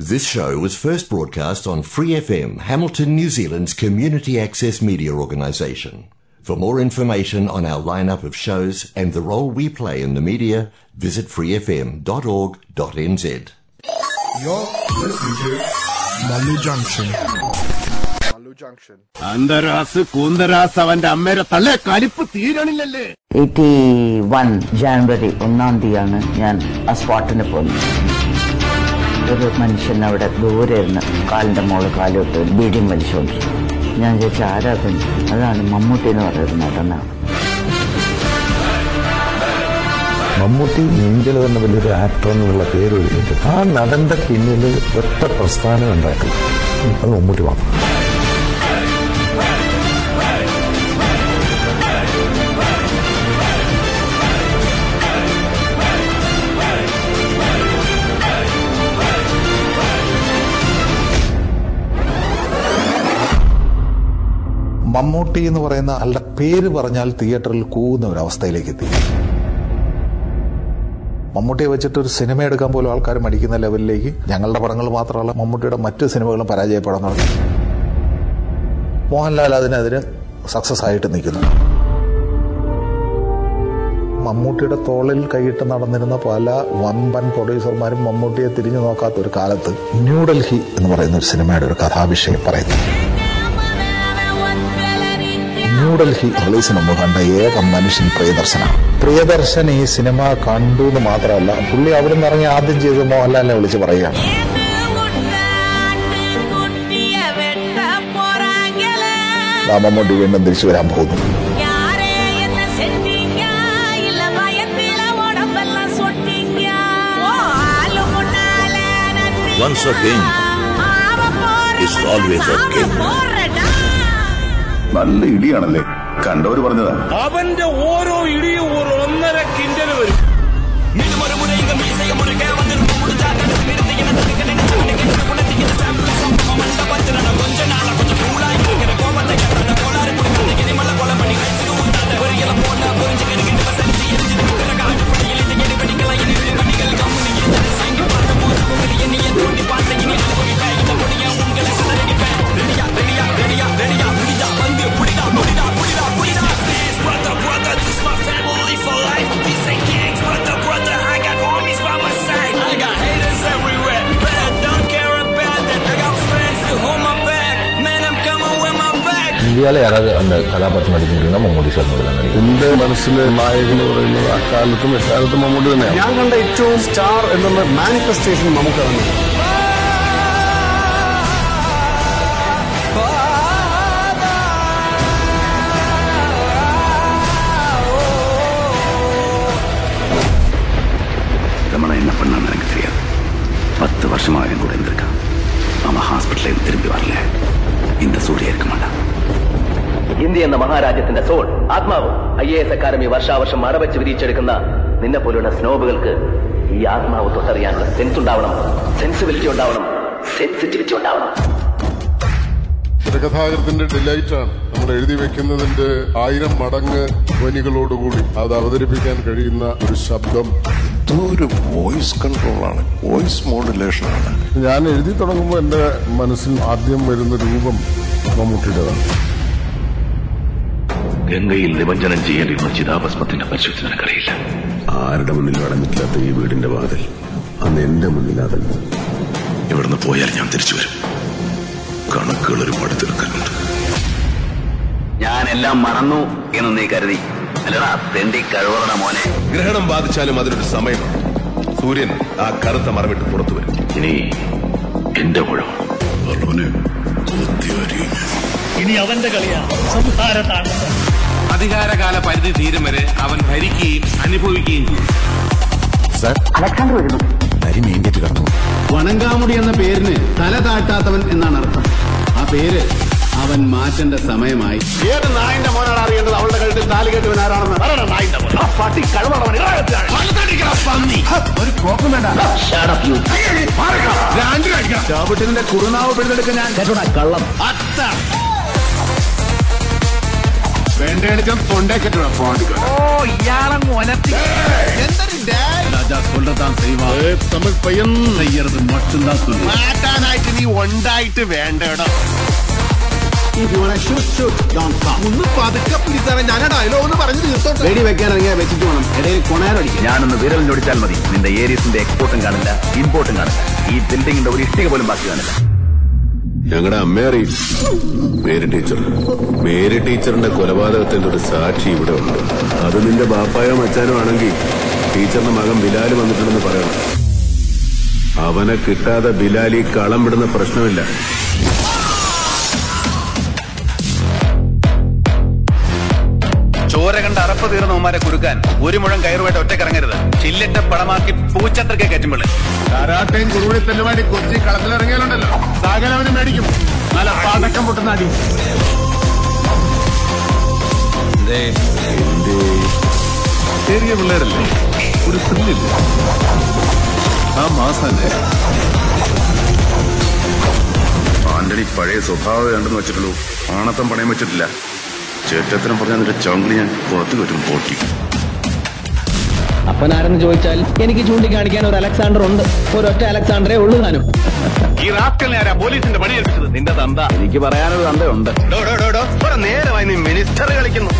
This show was first broadcast on Free FM, Hamilton, New Zealand's community access media organisation. For more information on our lineup of shows and the role we play in the media, visit freefm.org.nz. You're listening to Malu Junction. Malu Junction. അന്തരാസ് കൂന്തരാസ് അവന്റെ അമ്മേരെ തള്ളെ കലിപ്പ് തീരണില്ലല്ലേ eighty one January ഒന്നാം തീയതിയാണ് ഞാൻ ആ സ്പോട്ടിന് പോകുന്നത് ഒരു മനുഷ്യൻ അവിടെ ദൂരെ ഇരുന്ന് കാലിന്റെ മോൾ കാലോട്ട് ബീഡിയും വലിച്ചുകൊണ്ട് ഞാൻ ചോദിച്ച ആരാധന അതാണ് മമ്മൂട്ടി എന്ന് പറയുന്നത് നടനാണ് മമ്മൂട്ടി ഇന്ത്യയിൽ തന്നെ വലിയൊരു ആക്ടർ എന്നുള്ള പേര് ഒഴിഞ്ഞിട്ട് ആ നടന്റെ പിന്നിൽ ഒറ്റ പ്രസ്ഥാനം ഉണ്ടാക്കി. അത് മമ്മൂട്ടി മാത്രം. മമ്മൂട്ടി എന്ന് പറയുന്ന ആളുടെ പേര് പറഞ്ഞാൽ തിയേറ്ററിൽ കൂവുന്ന അവസ്ഥയിലേക്ക് എത്തി. മമ്മൂട്ടിയെ വെച്ചിട്ട് ഒരു സിനിമ എടുക്കാൻ പോലും ആൾക്കാർ മടിക്കുന്ന ലെവലിലേക്ക് ഞങ്ങളുടെ പടങ്ങൾ മാത്രമല്ല മമ്മൂട്ടിയുടെ മറ്റു സിനിമകളും പരാജയപ്പെടാൻ തുടങ്ങി. മോഹൻലാൽ അതിനെതിരെ സക്സസ് ആയിട്ട് നിൽക്കുന്നു. മമ്മൂട്ടിയുടെ തോളിൽ കൈയിട്ട് നടന്നിരുന്ന പല വമ്പൻ പ്രൊഡ്യൂസർമാരും മമ്മൂട്ടിയെ തിരിഞ്ഞു നോക്കാത്ത ഒരു കാലത്ത് ന്യൂഡൽഹി എന്ന് പറയുന്ന ഒരു സിനിമയുടെ ഒരു കഥാവിഷയം പറയുന്നു. ന്യൂഡൽഹി റിലീസിന് നമ്മൾ കണ്ട ഏക മനുഷ്യൻ പ്രിയദർശനാണ്. പ്രിയദർശൻ ഈ സിനിമ കണ്ടു എന്ന് മാത്രമല്ല പുള്ളി അവിടെ നിന്ന് ഇറങ്ങി ആദ്യം ചെയ്ത് മോഹൻലാലിനെ വിളിച്ച് പറയുകയാണ്. "ദാ മമ്മൂട്ടി വീണ്ടും തിരിച്ചു വരാൻ പോകുന്നു. Once a king is always a king. നല്ല ഇടിയാണല്ലേ? കണ്ടവര് പറഞ്ഞതാ. അവന്റെ ഓരോ ഇടിയും ഒന്നര കിൻഡൽ വരും. ഇന്ത്യയിലെ யாராவது அந்த கதாபாத்திரம் நடிக்க முடியும்னா மம்மூட்டி சார் மட்டும் தான் நடிக்கும் എന്റെ മനസ്സിലെ നായകൻ എന്ന് പറയുന്നത് അക്കാലത്തും എക്കാലത്തും മമ്മൂട്ടി തന്നെയാണ് ഞാൻ കണ്ട ഏറ്റവും സ്റ്റാർ എന്നുള്ള മാനിഫെസ്റ്റേഷൻ നമുക്ക് തന്നെ ரமணா என்ன பண்ணான்னு எனக்கு தெரியாது பத்து வருஷமா என் கூட இருந்திருக்கான் அவன் ஹாஸ்பிட்டல இருந்து திரும்பி வரல இந்த சூரிய இருக்க மாட்டான் ഇന്ത്യ എന്ന മഹാരാജ്യത്തിന്റെ സോൾ ആത്മാവ്. ഐ എ എസ് അക്കാദമി വർഷാവർഷം മറവച്ച് വിരിച്ചെടുക്കുന്ന നിന്നെ പോലുള്ള സ്നോബുകൾക്ക് ഈ ആത്മാവ് തൊട്ടറിയാനുള്ള സെൻസ് ഉണ്ടാവണം. സെൻസിബിലിറ്റി ഉണ്ടാവണം. സെൻസിറ്റിവിറ്റി ഉണ്ടാവണം. കഥാകൃത്തിന്റെ ഡിലൈറ്റ് ആണ് നമ്മൾ എഴുതി വെക്കുന്നതിന്റെ ആയിരം മടങ്ങ് ധ്വനികളോടുകൂടി അത് അവതരിപ്പിക്കാൻ കഴിയുന്ന ഒരു ശബ്ദം. ഇതൊരു വോയിസ് കൺട്രോളാണ് വോയിസ് മോഡുലേഷൻ ആണ്. ഞാൻ എഴുതി തുടങ്ങുമ്പോൾ എന്റെ മനസ്സിൽ ആദ്യം വരുന്ന രൂപം മമ്മൂട്ടിയുടേതാണ്. ഗംഗയിൽ നിമഞ്ജനം ചെയ്യേണ്ടിരുന്ന ചിതാഭസ്മത്തിന്റെ പരിശുദ്ധി നിനക്കറിയില്ല. ആരുടെ മുന്നിൽ അടഞ്ഞിട്ടില്ലാത്ത ഈ വീടിന്റെ വാതിൽ? അന്ന് എന്റെ മുന്നിൽ അതല്ല. ഇവിടുന്ന് പോയാൽ ഞാൻ തിരിച്ചു വരും. കണക്കുകൾ ഒരുപാട് തീർക്കാനുണ്ട് എല്ലാം മറന്നു എന്ന് നീ കരുതി. അല്ലടാ തെണ്ടി കഴിവറട മോനെ. ഗ്രഹണം ബാധിച്ചാലും അതിനൊരു സമയമാണ്. സൂര്യൻ ആ കറുത്ത മറവിട്ട് പുറത്തു വരും. ഇനി എന്റെ മുഴുവൻ ഇനി അവന്റെ കളിയാണ് സംഹാരത്താണ് അധികാരകാല പരിധി തീരും വരെ അവൻ ഭരിക്കുകയും അനുഭവിക്കുകയും ചെയ്യും അലക്സാണ്ടർ വരുന്നു. വണങ്കാമുടി എന്ന പേരിന് തല താഴ്ത്താത്തവൻ എന്നാണ് അർത്ഥം. ആ പേര് അവൻ മാറ്റേണ്ട സമയമായി. ഏത് നായന്റെ മോനാണ് അറിയേണ്ടത്? അവളുടെ കഴുത്തിൽ താലി കെട്ടുവൻ ആരാണെന്ന്. പട്ടി ഒരു കോപ്പം വേണ്ട. കുറുനാവ് പിടിച്ചെടുക്കാൻ ഞാൻ കള്ളം. അത്ത. വേണ്ടടിച്ചാൽ തൊണ്ടേക്കിട്ടാ പാടിക്കാൻ ഓ ഇയാളങ്ങ് ഒലത്തി പയ്യൻ. ചെയ്യരുത് മാറ്റാനായിട്ട് നീ ഉണ്ടായിട്ട് വേണ്ടടോ. ഒന്ന് പതുക്കെ പിടിച്ചാൽ ഞാൻ ഡയലോഗ് ഒന്ന് പറഞ്ഞു തീർത്തോട്ടെ. വെടി വെക്കാൻ ഇറങ്ങിയ വെച്ചിട്ട് വേണം. ഇടയിൽ കൊണയാറടിക്കും ഞാനൊന്ന് വിരൽ ഞൊടിച്ചാൽ മതി. നിന്റെ ഏരിയസിന്റെ എക്സ്പോർട്ടും കാണില്ല ഇമ്പോർട്ടും കാണില്ല. ഈ ബിൽഡിംഗിന്റെ ഒരു ഇഷ്ടിക പോലും ബാക്കി കാണില്ല. ഞങ്ങളുടെ അമ്മയെ അറിയും മേരി ടീച്ചർ. മേരി ടീച്ചറിന്റെ കൊലപാതകത്തിന്റെ ഒരു സാക്ഷി ഇവിടെ ഉണ്ട്. അത് നിന്റെ ബാപ്പായോ മച്ചാനോ ആണെങ്കിൽ ടീച്ചറിന്റെ മകൻ ബിലാൽ വന്നിട്ടുണ്ടെന്ന് പറയണം. അവനെ കിട്ടാതെ ബിലാലി കളം വിടുന്ന പ്രശ്നമില്ല. തീർന്നവന്മാരെ കുരുക്കാൻ ഒരു മുഴം കയറുമായിട്ട് ഒറ്റക്കിറങ്ങരുത് ചില്ലിട്ട പടമാക്കി പൂച്ചത്രക്കെ കയറ്റുമ്പോൾ കൊച്ചി കളത്തിലിറങ്ങിയാലുണ്ടല്ലോ. സകലവനും മേടിക്കും നല്ല പടക്കം പൊട്ടുന്ന അടി. ചെറിയ പിള്ളേരല്ലേ? ഒരു സ്ത്രീയില്ലേ ആ മാസല്ലേ? ആന്റണി പഴയ സ്വഭാവം ഉണ്ടെന്ന് വെച്ചിട്ടുള്ളൂ. ആണത്തം പണയം വെച്ചിട്ടില്ല. ചേറ്റത്തിനും പറഞ്ഞ നിന്റെ ചോങ്കിളി ഞാൻ പുറത്തു വരും പൊട്ടി. അപ്പനാരെന്ന് ചോദിച്ചാൽ എനിക്ക് ചൂണ്ടിക്കാണിക്കാൻ ഒരു അലക്സാണ്ടർ ഉണ്ട്. ഒരൊറ്റ അലക്സാണ്ടറേ ഉള്ളൂ താനും. ഈ റാസ്കലിനെ ആരാ പോലീസിന്റെ പണി ഏൽപ്പിച്ചത്. നിന്റെ തന്ത. എനിക്ക് പറയാനൊരു തന്തയുണ്ട്. നേരമായി നീ മിനിസ്റ്റർ കളിക്കുന്നു.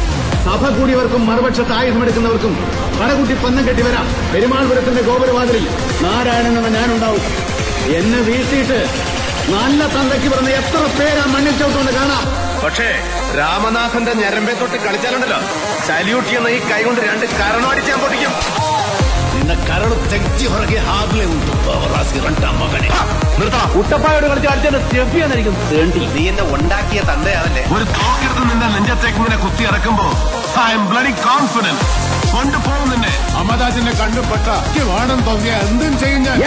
സഭ കൂടിയവർക്കും മറുപക്ഷത്ത് ആയുധമെടുക്കുന്നവർക്കും പടകുട്ടി പന്നം കെട്ടി വരാം. പെരുമാൾപുരത്തിന്റെ ഗോപുരവാതിലിൽ നാരായണൻ എന്ന ഞാനുണ്ടാവും. എന്നെ വീഴ്ത്തിയിട്ട് നല്ല തന്തയ്ക്ക് പറഞ്ഞ എത്ര പേരാ മണ്ണിൽ ചവിട്ടുകൊണ്ട് കാണാം. പക്ഷേ രാമനാഥന്റെ ഞരമ്പെ തൊട്ട് കളിച്ചാലുണ്ടല്ലോ. സല്യൂട്ട് ചെയ്യുന്ന ഈ കൈ കൊണ്ട് രണ്ട് കരണമടിച്ചാൻ പൊട്ടിക്കും നിന്നെ കരട് തെറ്റി പുറകെ ഹാബിലെ മകനെ. നിർത്തണം. കളിച്ച് തേണ്ടി. നീ എന്നെ ഉണ്ടാക്കിയ തന്തയാണല്ലേ ഒരു തോക്കെടുത്ത് നിന്റെ നെഞ്ചത്തേക്ക് ഇങ്ങനെ കുത്തി ഇറക്കുമ്പോ ഐ എം ബ്ലഡി കോൺഫിഡന്റ് കൊണ്ടുപോകും നിന്നെ അമദാജിന്റെ കണ്ടുപെട്ട വേണം തോന്നിയ എന്തും ചെയ്യും ഞാൻ.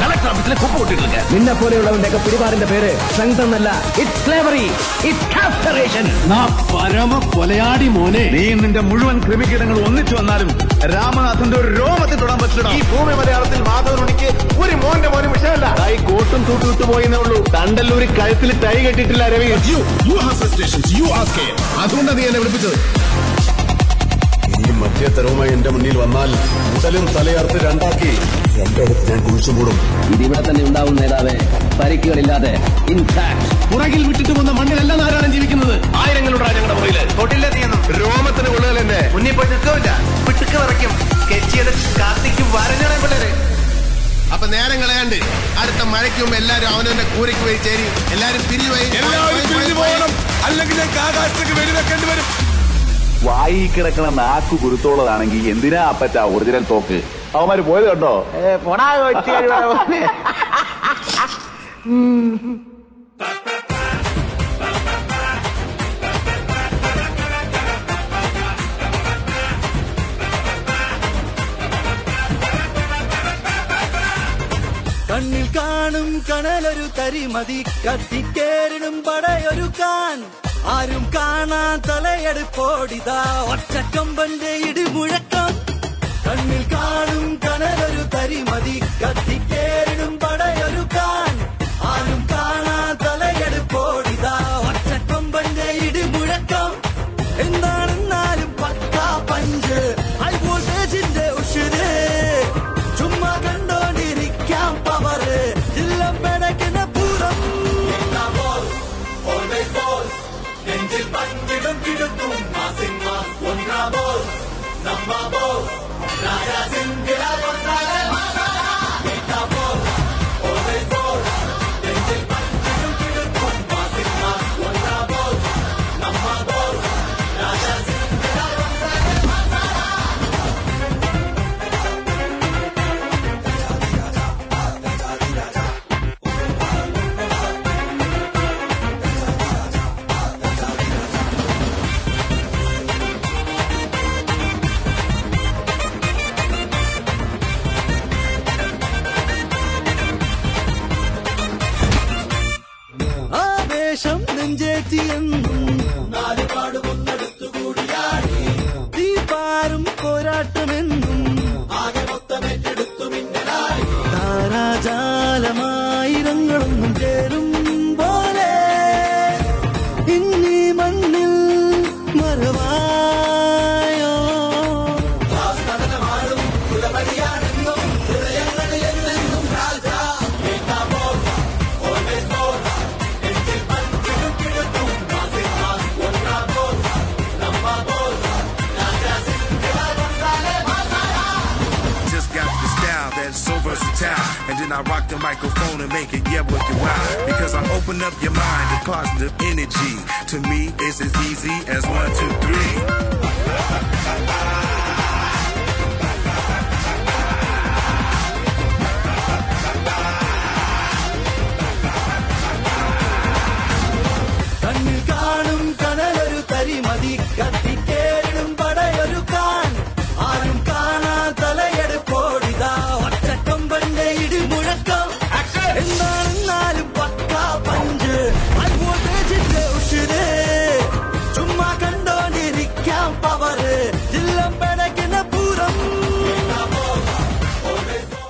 കളക്ടർ ഓഫീസിലെ കുപ്പ് കൊട്ടിട്ടിരിക്കുക നിന്നെ പോലെയുള്ളവന്റെ ഒക്കെ പിടിപാടിന്റെ പേര് സംഘം എന്നല്ല. ഇറ്റ്സ് ഇറ്റ്സ് കാസ്റ്ററേഷൻ നാ പരമ കൊലയാടി മോനെ നീ നിന്റെ മുഴുവൻ ക്രിമികീടങ്ങൾ ഒന്നിച്ചു വന്നാലും രാമനാഥന്റെ ഒരു രോമത്തിൽ തൊടാൻ പറ്റില്ല ഈ ഭൂമി മലയാളത്തിൽ മാധവനുണിക്ക് ഒരു മോന്റെ മോനും വിഷയമല്ല. ഈ കോട്ടും തൂട്ടിട്ട് പോയിന്നേ ഉള്ളൂ. തണ്ടല്ലൂരി കഴുത്തിൽ തൈ കെട്ടിട്ടില്ല രവി. അതുകൊണ്ടാണ് നീ എന്നെ വിളിപ്പിച്ചത്. ഈ മധ്യ തരവുമായി എന്റെ മുന്നിൽ വന്നാൽ ഉടലും തലയർത്ത് രണ്ടാക്കി. രണ്ടിടത്ത് ഞാൻ കുഴിച്ചുകൂടും ഇതിവിടെ തന്നെ ഉണ്ടാവും നേതാവേ. പരിക്കുകളില്ലാതെ. ഇൻഫാക്ട് പുറകിൽ വിട്ടിട്ട് പോകുന്ന മണ്ണിലല്ല നാരായണൻ ജീവിക്കുന്നത്? ആയിരങ്ങളുടെ ഞങ്ങളുടെ മുറിയിൽ. തൊട്ടില്ല നീയൊന്നും രോമത്തിന് കൊള്ളുകൾ എന്നെ മുന്നിൽ പോയി നിൽക്കില്ല പിട്ടുക്ക് വിറയ്ക്കും. കെച്ചിയത് കാത്തിക്കും വരഞ്ഞാണേ പിള്ളേരെ. അപ്പൊ നേരം കളയാണ്ട് അടുത്ത മഴയ്ക്കും എല്ലാരും അവനവന്റെ കൂരയ്ക്ക് പോയി ചേരി. എല്ലാരും പിരിഞ്ഞു പോയി. എല്ലാവരും പിരിഞ്ഞു പോകണം. അല്ലെങ്കിൽ ഞാൻ ആകാശത്തേക്ക് വെടിവെക്കേണ്ടി വരും. വായി കിടക്കണ നാക്കു കുരുത്തോളതാണെങ്കിൽ എന്തിനാ അപ്പറ്റ ഒറിജിനൽ തോക്ക്? അവന്മാര് പോയത് കണ്ടോ? കണ്ണിൽ കാണും കണലൊരു തരിമതി കത്തിക്കേറിടും പടയൊരുക്കാൻ. ആരും കാണാൻ തലയെടുപ്പോടിതാ. ഒറ്റക്കൊമ്പന്റെ ഇടിമുഴക്കം കണ്ണിൽ കാണും കണലൊരു തരിമതി കത്തിക്കേറിടും പടയൊരുക്കാൻ ആരും കാണാൻ തലയെടുപ്പോടിതാ ഒറ്റക്കൊമ്പന്റെ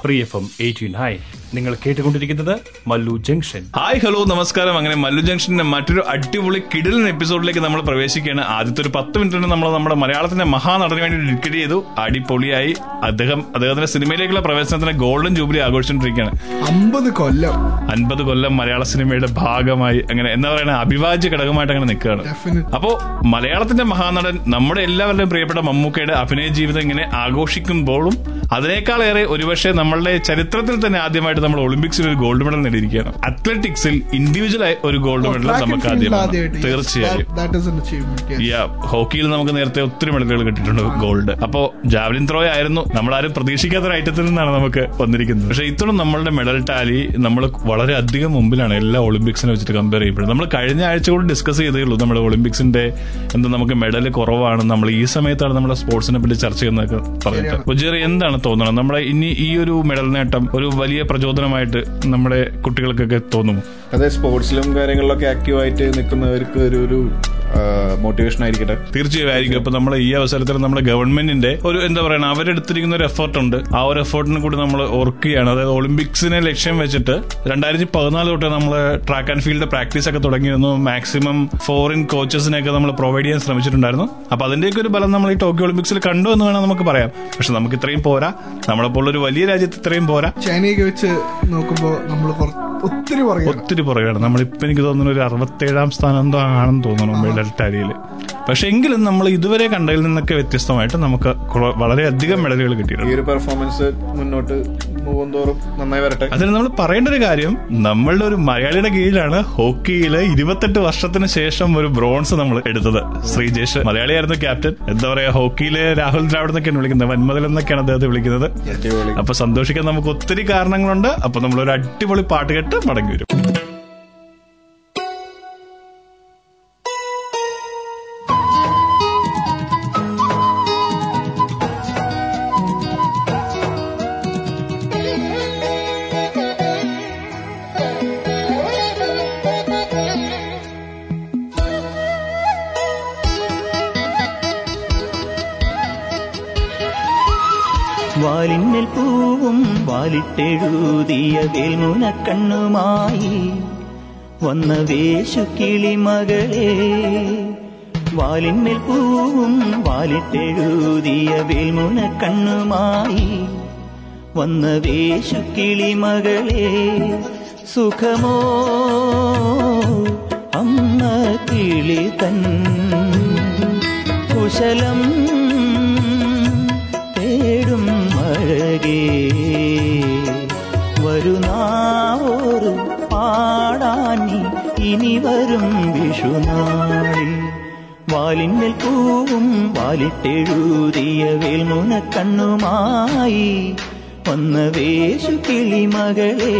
3FM to nine. നിങ്ങൾ കേട്ടുകൊണ്ടിരിക്കുന്നത് മല്ലു ജംഗ്ഷൻ. ഹായ് ഹലോ നമസ്കാരം. അങ്ങനെ മല്ലു ജംഗ്ഷന്റെ മറ്റൊരു അടിപൊളി കിടിലൻ എപ്പിസോഡിലേക്ക് നമ്മൾ പ്രവേശിക്കുകയാണ്. ആദ്യത്തെ ഒരു പത്ത് മിനിറ്റ് നമ്മൾ നമ്മുടെ മലയാളത്തിന്റെ മഹാനടന് വേണ്ടി ഡിക്കറ്റ് ചെയ്തു. അടിപൊളിയായി. അദ്ദേഹം അദ്ദേഹത്തിന്റെ സിനിമയിലേക്കുള്ള പ്രവേശനത്തിന് ഗോൾഡൻ ജൂബിലി ആഘോഷിച്ചുകൊണ്ടിരിക്കുകയാണ്. അമ്പത് കൊല്ലം. അൻപത് കൊല്ലം മലയാള സിനിമയുടെ ഭാഗമായി അങ്ങനെ എന്താ പറയുക അഭിവാജ്യ ഘടകമായിട്ട് അങ്ങനെ നിൽക്കുകയാണ്. അപ്പോ മലയാളത്തിന്റെ മഹാനടൻ നമ്മുടെ എല്ലാവരുടെയും പ്രിയപ്പെട്ട മമ്മൂക്കയുടെ അഭിനയ ജീവിതം ഇങ്ങനെ ആഘോഷിക്കുമ്പോഴും അതിനേക്കാളേറെ ഒരുപക്ഷെ നമ്മളുടെ ചരിത്രത്തിൽ തന്നെ ആദ്യമായിട്ട് നമ്മൾ ഒളിമ്പിക്സിൽ ഒരു ഗോൾഡ് മെഡൽ നേടിയിരിക്കുകയാണ്. അത്ലറ്റിക്സിൽ ഇൻഡിവിജ്വൽ ആയി ഒരു ഗോൾഡ് മെഡൽ നമുക്ക് ആദ്യമാണ് തീർച്ചയായും. That- that is an achievement, yes. യാ ഹോക്കിയിൽ നമുക്ക് നേരത്തെ ഒത്തിരി മെഡലുകൾ കിട്ടിയിട്ടുണ്ട് ഗോൾഡ് അപ്പോ ജാവലിൻ ത്രോ ആയിരുന്നു. നമ്മളാരും പ്രതീക്ഷിക്കാത്ത ഒരു ഐറ്റത്തിൽ നിന്നാണ് നമുക്ക് വന്നിരിക്കുന്നത്. പക്ഷെ ഇത്തരം നമ്മളുടെ മെഡൽ ടാലി നമ്മൾ വളരെ അധികം മുമ്പിലാണ് എല്ലാ ഒളിമ്പിക്സിനെ വെച്ചിട്ട് കമ്പയർ ചെയ്യുമ്പോൾ നമ്മൾ കഴിഞ്ഞ ആഴ്ച കൂടി ഡിസ്കസ് ചെയ്തേ ഉള്ളൂ നമ്മുടെ ഒളിമ്പിക്സിന്റെ എന്താ നമുക്ക് മെഡൽ കുറവാണ്. നമ്മൾ ഈ സമയത്താണ് നമ്മുടെ സ്പോർട്സിനെ പറ്റി ചർച്ച ചെയ്യുന്നതൊക്കെ പറഞ്ഞിട്ട് എന്താണ് തോന്നുന്നത് നമ്മുടെ ഇനി ഈ ഒരു മെഡൽ നേട്ടം ഒരു വലിയ പ്രചോദനമായിട്ട് നമ്മുടെ കുട്ടികൾക്കൊക്കെ തോന്നും അതെ സ്പോർട്സിലും കാര്യങ്ങളിലൊക്കെ ആക്റ്റീവായിട്ട് നിൽക്കുന്നവർക്ക് ഒരു ഒരു മോട്ടിവേഷൻ ആയിരിക്കട്ടെ. തീർച്ചയായും. ആയിരിക്കും അപ്പൊ നമ്മൾ ഈ അവസരത്തിൽ നമ്മുടെ ഗവൺമെന്റിന്റെ ഒരു എന്താ പറയുക അവരെടുത്തിരിക്കുന്ന ഒരു എഫേർട്ട് ഉണ്ട് ആ ഒരു എഫേർട്ടിനെ കൂടി നമ്മൾ ഓർക്കുകയാണ്. അതായത് ഒളിമ്പിക്സിനെ ലക്ഷ്യം വെച്ചിട്ട് രണ്ടായിരത്തി പതിനാല് തൊട്ട് നമ്മൾ ട്രാക്ക് ആൻഡ് ഫീൽഡ് പ്രാക്ടീസ് ഒക്കെ തുടങ്ങിയിരുന്നു. മാക്സിമം ഫോറിൻ കോച്ചസിനെയൊക്കെ നമ്മൾ പ്രൊവൈഡ് ചെയ്യാൻ ശ്രമിച്ചിട്ടുണ്ടായിരുന്നു. അപ്പൊ അതിന്റെയൊക്കെ ഒരു ബലം നമ്മൾ ഈ ടോക്കിയോ ഒളിമ്പിക്സിൽ കണ്ടു എന്ന് വേണം നമുക്ക് പറയാം. പക്ഷെ നമുക്ക് ഇത്രയും പോരാ. നമ്മളെ പോലുള്ള ഒരു വലിയ രാജ്യത്ത് ഇത്രയും പോരാ. ചൈനയൊക്കെ വെച്ച് നോക്കുമ്പോ നമ്മൾ ഒത്തിരി ഒത്തിരി പുറകെയാണ്. നമ്മളിപ്പോ എനിക്ക് തോന്നുന്നു ഒരു അറുപത്തേഴാം സ്ഥാനം ആണെന്ന് തോന്നുന്നു ടാലിയിൽ പക്ഷെ എങ്കിലും നമ്മൾ ഇതുവരെ കണ്ടതിൽ നിന്നൊക്കെ വ്യത്യസ്തമായിട്ട് നമുക്ക് വളരെയധികം മെഡലുകൾ ഈ കിട്ടിയിട്ടുണ്ട് ഒരു പെർഫോമൻസ് മുന്നോട്ട് നന്നായി വരട്ടെ. അതിന് നമ്മൾ പറയേണ്ട ഒരു കാര്യം നമ്മളുടെ ഒരു മലയാളിയുടെ കീഴിലാണ് ഹോക്കിയിൽ ഇരുപത്തെട്ട് വർഷത്തിന് ശേഷം ഒരു ബ്രോൺസ് നമ്മൾ എടുത്തത്. ശ്രീജേഷ് മലയാളിയായിരുന്നു ക്യാപ്റ്റൻ. എന്താ പറയാ ഹോക്കിയിലെ രാഹുൽ ദ്രാവിഡ് എന്നൊക്കെയാണ് വിളിക്കുന്നത്. വന്മതിൽ എന്നൊക്കെയാണ് അദ്ദേഹത്തെ വിളിക്കുന്നത്. അപ്പൊ സന്തോഷിക്കാൻ നമുക്ക് ഒത്തിരി കാരണങ്ങളുണ്ട്. അപ്പൊ നമ്മൾ ഒരു അടിപൊളി പാട്ട് കേട്ട് മടങ്ങി വരും. വാലിട്ടെഴുതിയ വേൽമുനക്കണ്ണുമായി വന്ന വേശു കിളിമകളെ വാലിന്മേൽ പൂവും വാലിട്ടെഴുതിയ വേൽമുനക്കണ്ണുമായി വന്ന വേശു കിളിമകളെ സുഖമോ? അമ്മ കിളി തൻ കുശലം അഴകേ വരുന്നാവോറ് പാടാനി ഇനി വരും വിഷുനാളി വാലിന്മേൽ പൂവും വാലിട്ടെഴുതിയ വേൽമുന കണ്ണുമായി വന്ന വേശു കിളിമകളേ.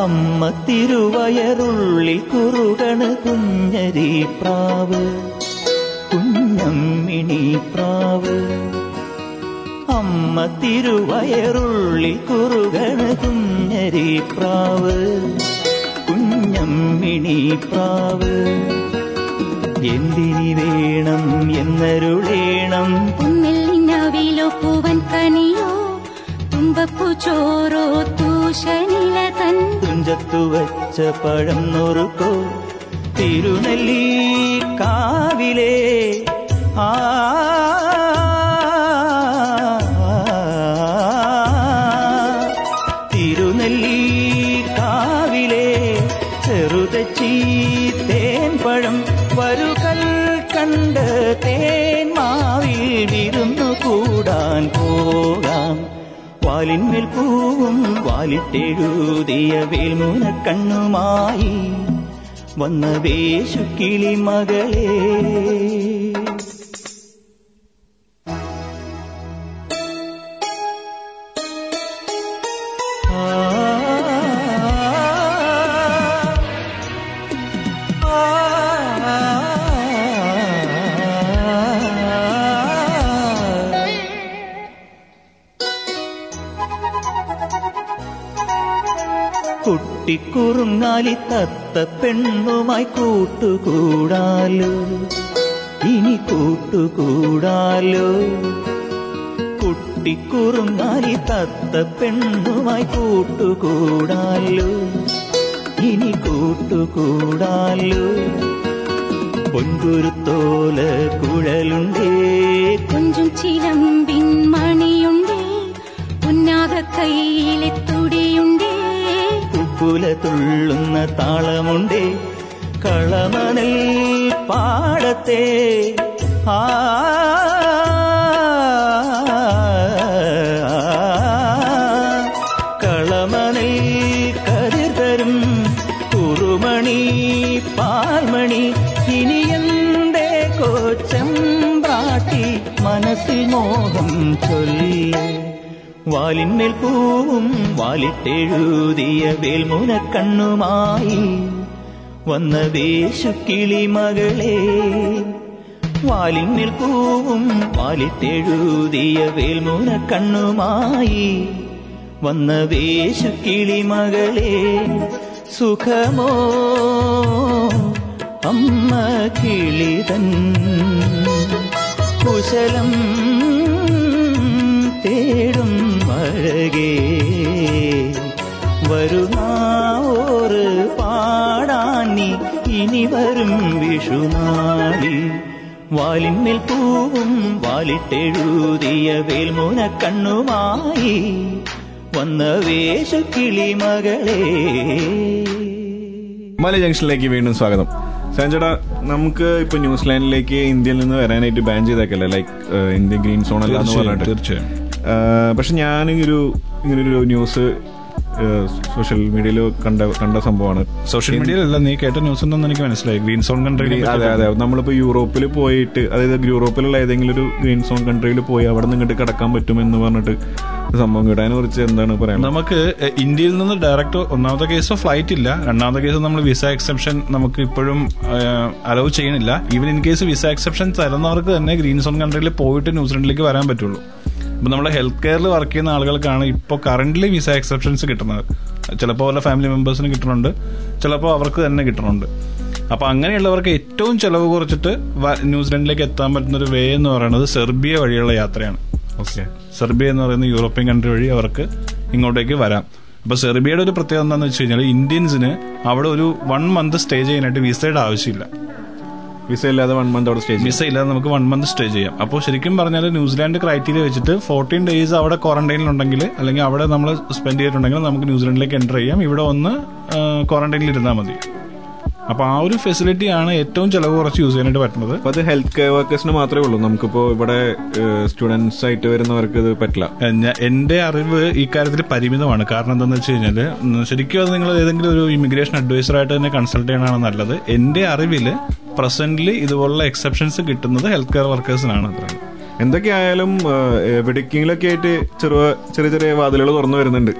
അമ്മ തിരുവയറുള്ളിൽ കുറുകണ് കുഞ്ഞരി പ്രാവ്. കുഞ്ഞമ്മിണി അമ്മ തിരുവയറുള്ളിൽ കുറുകണ് കുഞ്ഞരി പ്രാവ്. കുഞ്ഞമ്മിണി എന്തിനി വേണം എന്നരുളേണം. പൊന്നിലിനവിലോ പൂവൻ കനിയോ? തുമ്പപ്പൂ ചോറോ തൂശനില തൻ തുഞ്ചത്തു വച്ച പഴം നുറുക്കോ തിരുനെല്ലി കാവിലേ ആ വാലിന്മേൽ പൂവും വാലിട്ടെഴുതിയ വേൽമൂന കണ്ണുമായി വന്ന വേശുക്കിളി മകളെ. കുട്ടിക്കുറുങ്ങാലി തത്ത പെണ്ണുമായി കൂട്ടുകൂടാലോ. ഇനി കൂട്ടുകൂടാലോ. കുട്ടിക്കുറുങ്ങാലി തത്ത പെണ്ണുമായി കൂട്ടുകൂടാലോ. ഇനി കൂട്ടുകൂടാലോ. പൊൻകുരുത്തോല കുഴലുണ്ടേ. കൊഞ്ചും ചിലമ്പിൻ മണിയുണ്ടേ. പൊന്നാക കയ്യിലെ തുടിയുണ്ടേ കുക്കുല തുള്ളുന്ന താളമുണ്ടേ കളമണൽ പാടത്തെ ആ വാലിന്മേൽ പൂവും വാലിട്ടെഴുതിയ വേൽമുന കണ്ണുമായി വന്ന വേശുക്കിളി മകളെ വാലിന്മേൽ പൂവും വാലിട്ടെഴുതിയ വേൽമുന കണ്ണുമായി വന്ന വേശുക്കിളി മകളെ സുഖമോ? അമ്മ കിളിതൻ കുശലം തേടും അഴകേ. വരുന്നാവോറ് പാടാനി ഇനി വരും വിഷുനാളി വാലിന്മേൽ പൂവും വാലിട്ടെഴുതിയ വേൽമുന കണ്ണുമായി വന്ന വേഷക്കിളി മകളെ മല ജംഗ്ഷനിലേക്ക് വീണ്ടും സ്വാഗതം. സഞ്ജട നമുക്ക് ഇപ്പൊ ന്യൂസിലാൻഡിലേക്ക് ഇന്ത്യയിൽ നിന്ന് വരാനായിട്ട് ബാൻ ചെയ്തേക്കല്ലേ? ലൈക്ക് ഇന്ത്യ ഗ്രീൻ സോൺ അല്ല തീർച്ചയായും, പറഞ്ഞിട്ട്. തീർച്ചയായും. ആ, പക്ഷെ ഞാൻ ഒരു ഇങ്ങനൊരു ന്യൂസ് സോഷ്യൽ മീഡിയയിൽ കണ്ട കണ്ട സംഭവമാണ്. സോഷ്യൽ മീഡിയയിലല്ല നീ കേട്ട ന്യൂസ് ഉണ്ടെന്ന് എനിക്ക് മനസ്സിലായി. ഗ്രീൻ സോൺ കൺട്രി അതെ അതെ. നമ്മളിപ്പോ യൂറോപ്പിൽ പോയിട്ട് അതായത് യൂറോപ്പിലുള്ള ഏതെങ്കിലും ഒരു ഗ്രീൻ സോൺ കൺട്രിയിൽ പോയി അവിടെ നിന്ന് ഇങ്ങോട്ട് കിടക്കാൻ പറ്റുമെന്ന് പറഞ്ഞിട്ട് സംഭവം കേട്ടോ. അതിനെ കുറിച്ച് എന്താണ് പറയാൻ നമുക്ക് ഇന്ത്യയിൽ നിന്ന് ഡയറക്റ്റ് ഒന്നാമത്തെ കേസ് ഫ്ലൈറ്റ് ഇല്ല. രണ്ടാമത്തെ കേസ് നമ്മൾ വിസ എക്സെപ്ഷൻ നമുക്ക് ഇപ്പോഴും അലോ ചെയ്യണില്ല. Even in case visa exception തരുന്നവർക്ക് തന്നെ ഗ്രീൻ സോൺ കൺട്രിയിൽ പോയിട്ട് ന്യൂസിലൻഡിലേക്ക് വരാൻ പറ്റുള്ളൂ. ഇപ്പൊ നമ്മുടെ ഹെൽത്ത് കെയറിൽ വർക്ക് ചെയ്യുന്ന ആളുകൾക്കാണ് ഇപ്പോൾ കറന്റ് വിസ എക്സെപ്ഷൻസ് കിട്ടുന്നത്. ചിലപ്പോൾ അവരുടെ ഫാമിലി മെമ്പേഴ്സിന് കിട്ടുന്നുണ്ട് ചിലപ്പോൾ അവർക്ക് തന്നെ കിട്ടുന്നുണ്ട് അപ്പൊ അങ്ങനെയുള്ളവർക്ക് ഏറ്റവും ചിലവ് കുറച്ചിട്ട് ന്യൂസിലൻഡിലേക്ക് എത്താൻ പറ്റുന്ന ഒരു വേ എന്ന് പറയുന്നത് സെർബിയ വഴിയുള്ള യാത്രയാണ്. ഓക്കെ സെർബിയ എന്ന് പറയുന്ന യൂറോപ്യൻ കൺട്രി വഴി അവർക്ക് ഇങ്ങോട്ടേക്ക് വരാം. അപ്പോൾ സെർബിയയുടെ ഒരു പ്രത്യേകത എന്താണെന്ന് വെച്ച് കഴിഞ്ഞാൽ ഇന്ത്യൻസിന് അവിടെ ഒരു വൺ മന്ത് സ്റ്റേ ചെയ്യാനായിട്ട് വിസയുടെ ആവശ്യമില്ല. വിസ ഇല്ലാതെ വൺ മന്ത് അവിടെ സ്റ്റേ വിസ ഇല്ലാതെ നമുക്ക് വൺ മന്ത് സ്റ്റേ ചെയ്യാം. അപ്പോൾ ശരിക്കും പറഞ്ഞാൽ ന്യൂസിലാൻഡ് ക്രൈറ്റീരിയ വെച്ചിട്ട് ഫോർട്ടീൻ ഡേയ്സ് അവിടെ ക്വാറന്റൈനിൽ ഉണ്ടെങ്കിൽ അല്ലെങ്കിൽ അവിടെ നമ്മൾ സ്പെൻഡ് ചെയ്തിട്ടുണ്ടെങ്കിൽ നമുക്ക് ന്യൂസിലാൻഡിലേക്ക് എന്റർ ചെയ്യാം. ഇവിടെ ഒന്ന് ക്വാറന്റൈനിൽ ഇരുന്നാൽ മതി. അപ്പൊ ആ ഒരു ഫെസിലിറ്റി ആണ് ഏറ്റവും ചിലവ് കുറച്ച് യൂസ് ചെയ്യാനായിട്ട് പറ്റുന്നത്. അപ്പൊ അത് ഹെൽത്ത് കെയർ വർക്കേഴ്സിന് മാത്രമേ ഉള്ളൂ. നമുക്കിപ്പോ ഇവിടെ സ്റ്റുഡൻസ് ആയിട്ട് വരുന്നവർക്ക് ഇത് പറ്റില്ല. എന്റെ അറിവ് ഈ കാര്യത്തിൽ പരിമിതമാണ്. കാരണം എന്താണെന്ന് വെച്ച് കഴിഞ്ഞാൽ ശരിക്കും അത് നിങ്ങൾ ഏതെങ്കിലും ഒരു ഇമിഗ്രേഷൻ അഡ്വൈസറായിട്ട് തന്നെ കൺസൾട്ട് ചെയ്യണമാണ് നല്ലത്. എന്റെ അറിവിൽ പ്രസന്റ്ലി ഇതുപോലുള്ള എക്സെപ്ഷൻസ് കിട്ടുന്നത് ഹെൽത്ത് കെയർ വർക്കേഴ്സിനാണ് അത്ര എന്തൊക്കെയായാലും എവിടേക്കെങ്കിലൊക്കെ ആയിട്ട് ചെറിയ ചെറിയ ചെറിയ വാതിലുകൾ തുറന്നു വരുന്നുണ്ട്.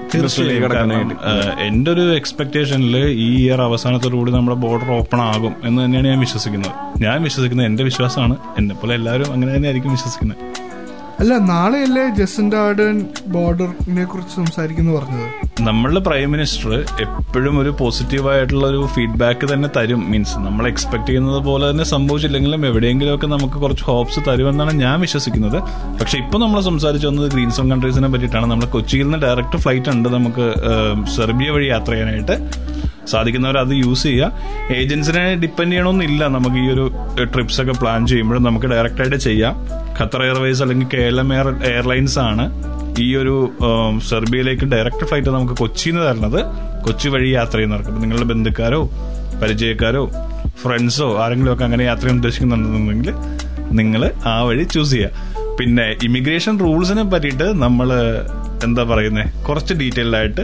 എന്റെ ഒരു എക്സ്പെക്ടേഷനിൽ ഈ ഇയർ അവസാനത്തോടു കൂടി നമ്മുടെ ബോർഡർ ഓപ്പൺ ആകും എന്ന് തന്നെയാണ് ഞാൻ വിശ്വസിക്കുന്നത്. ഞാൻ വിശ്വസിക്കുന്നത് എന്റെ വിശ്വാസമാണ്. എന്നെ പോലെ എല്ലാവരും അങ്ങനെ തന്നെ ആയിരിക്കും വിശ്വസിക്കുന്നത്. അല്ല നാളെയല്ലേ ജസന്റ ആർഡൻ ബോർഡറിനെ കുറിച്ച് സംസാരിക്കുന്നു പറഞ്ഞത്? നമ്മളുടെ പ്രൈം മിനിസ്റ്റർ എപ്പോഴും ഒരു പോസിറ്റീവ് ആയിട്ടുള്ള ഒരു ഫീഡ്ബാക്ക് തന്നെ തരും. മീൻസ് നമ്മൾ എക്സ്പെക്ട് ചെയ്യുന്നത് പോലെ തന്നെ സംഭവിച്ചില്ലെങ്കിലും എവിടെയെങ്കിലുമൊക്കെ നമുക്ക് കുറച്ച് ഹോപ്സ് തരുമെന്നാണ് ഞാൻ വിശ്വസിക്കുന്നത്. പക്ഷെ ഇപ്പൊ നമ്മൾ സംസാരിച്ചു വന്നത് ഗ്രീൻ സോൺ കൺട്രീസിനെ പറ്റിയിട്ടാണ്. നമ്മൾ കൊച്ചിയിൽ നിന്ന് ഡയറക്റ്റ് ഫ്ലൈറ്റ് ഉണ്ട് നമുക്ക് സെർബിയ വഴി യാത്ര ചെയ്യാനായിട്ട്. സാധിക്കുന്നവർ അത് യൂസ് ചെയ്യുക. ഏജൻസിനെ ഡിപ്പെൻഡ് ചെയ്യണമെന്നില്ല നമുക്ക് ഈ ഒരു ട്രിപ്സ് ഒക്കെ പ്ലാൻ ചെയ്യുമ്പോഴും നമുക്ക് ഡയറക്റ്റായിട്ട് ചെയ്യാം. ഖത്തർ എയർവേസ് അല്ലെങ്കിൽ K L M air airlines ആണ് ഈ ഒരു സെർബിയയിലേക്ക് ഡയറക്റ്റ് ഫ്ലൈറ്റ് നമുക്ക് കൊച്ചിയിൽ നിന്ന് തരുന്നത് കൊച്ചി വഴി യാത്ര ചെയ്യുന്നവർക്ക്. നിങ്ങളുടെ ബന്ധുക്കാരോ പരിചയക്കാരോ ഫ്രണ്ട്സോ ആരെങ്കിലും ഒക്കെ അങ്ങനെ യാത്ര ചെയ്യാൻ ഉദ്ദേശിക്കുന്നുണ്ടെന്നുണ്ടെങ്കിൽ നിങ്ങൾ ആ വഴി ചൂസ് ചെയ്യുക. പിന്നെ ഇമിഗ്രേഷൻ റൂൾസിനെ പറ്റിയിട്ട് നമ്മൾ എന്താ പറയുന്നത് കുറച്ച് ഡീറ്റെയിൽഡ് ആയിട്ട്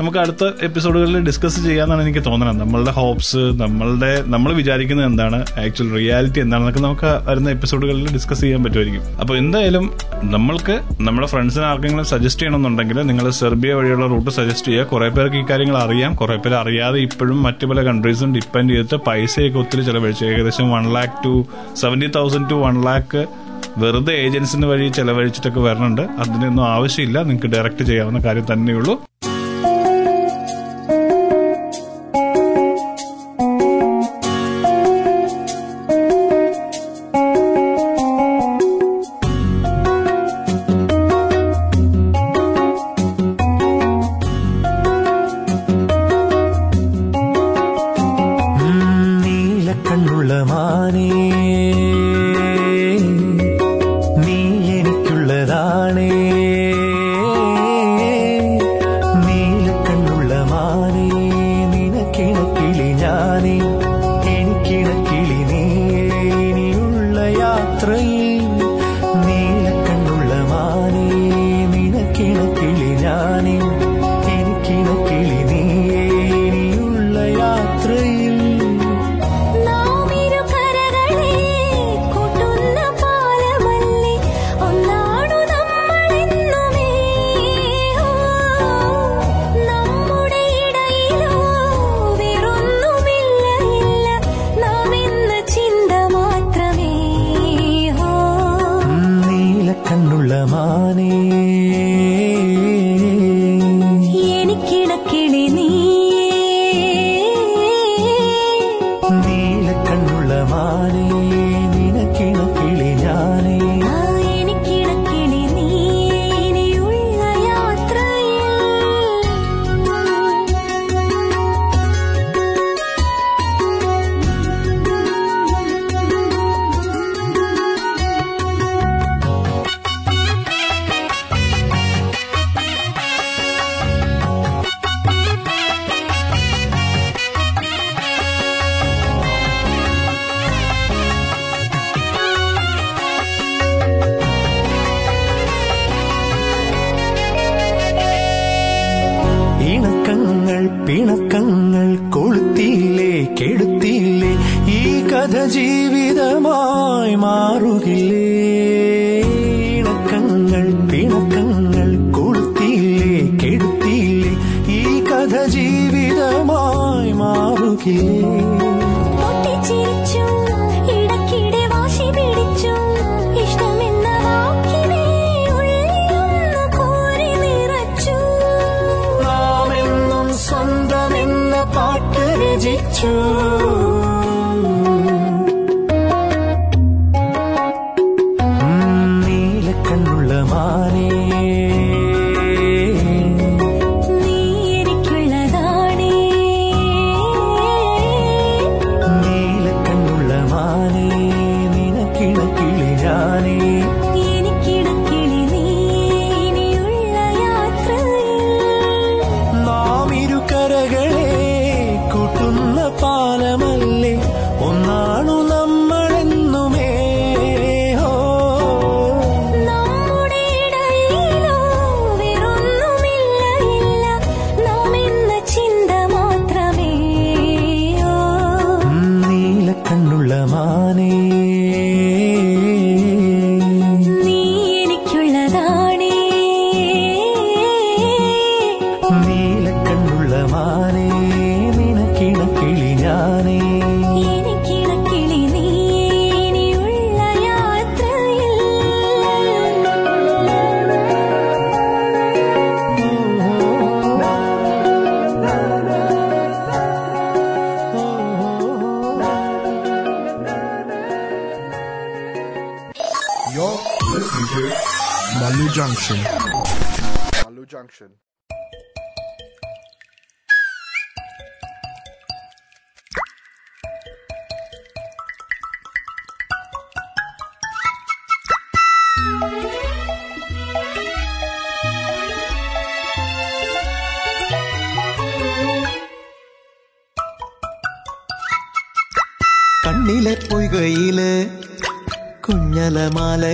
നമുക്ക് അടുത്ത എപ്പിസോഡുകളിൽ ഡിസ്കസ് ചെയ്യാന്നാണ് എനിക്ക് തോന്നുന്നത് നമ്മളുടെ ഹോപ്സ് നമ്മളുടെ നമ്മൾ വിചാരിക്കുന്നത് എന്താണ്? ആക്ച്വൽ റിയാലിറ്റി എന്താണെന്നൊക്കെ നമുക്ക് വരുന്ന എപ്പിസോഡുകളിൽ ഡിസ്കസ് ചെയ്യാൻ പറ്റുമായിരിക്കും. അപ്പോൾ എന്തായാലും നമ്മൾക്ക് നമ്മുടെ ഫ്രണ്ട്സിന് ആർക്കെങ്കിലും സജസ്റ്റ് ചെയ്യണമെന്നുണ്ടെങ്കിൽ നിങ്ങൾ സെർബിയ വഴിയുള്ള റൂട്ട് സജസ്റ്റ് ചെയ്യുക. കുറെ പേർക്ക് ഈ കാര്യങ്ങൾ അറിയാം. കുറെ പേർ അറിയാതെ ഇപ്പോഴും മറ്റു പല കൺട്രീസും ഡിപ്പെൻഡ് ചെയ്തിട്ട് പൈസയൊക്കെ ഒത്തിരി ചിലവഴിച്ചു ഏകദേശം one lakh to seventy thousand to one lakh വെറുതെ ഏജൻസിന് വഴി ചെലവഴിച്ചിട്ടൊക്കെ വരണുണ്ട്. അതിനൊന്നും ആവശ്യമില്ല. നിങ്ങൾക്ക് ഡയറക്റ്റ് ചെയ്യാവുന്ന കാര്യം തന്നെയുള്ളൂ.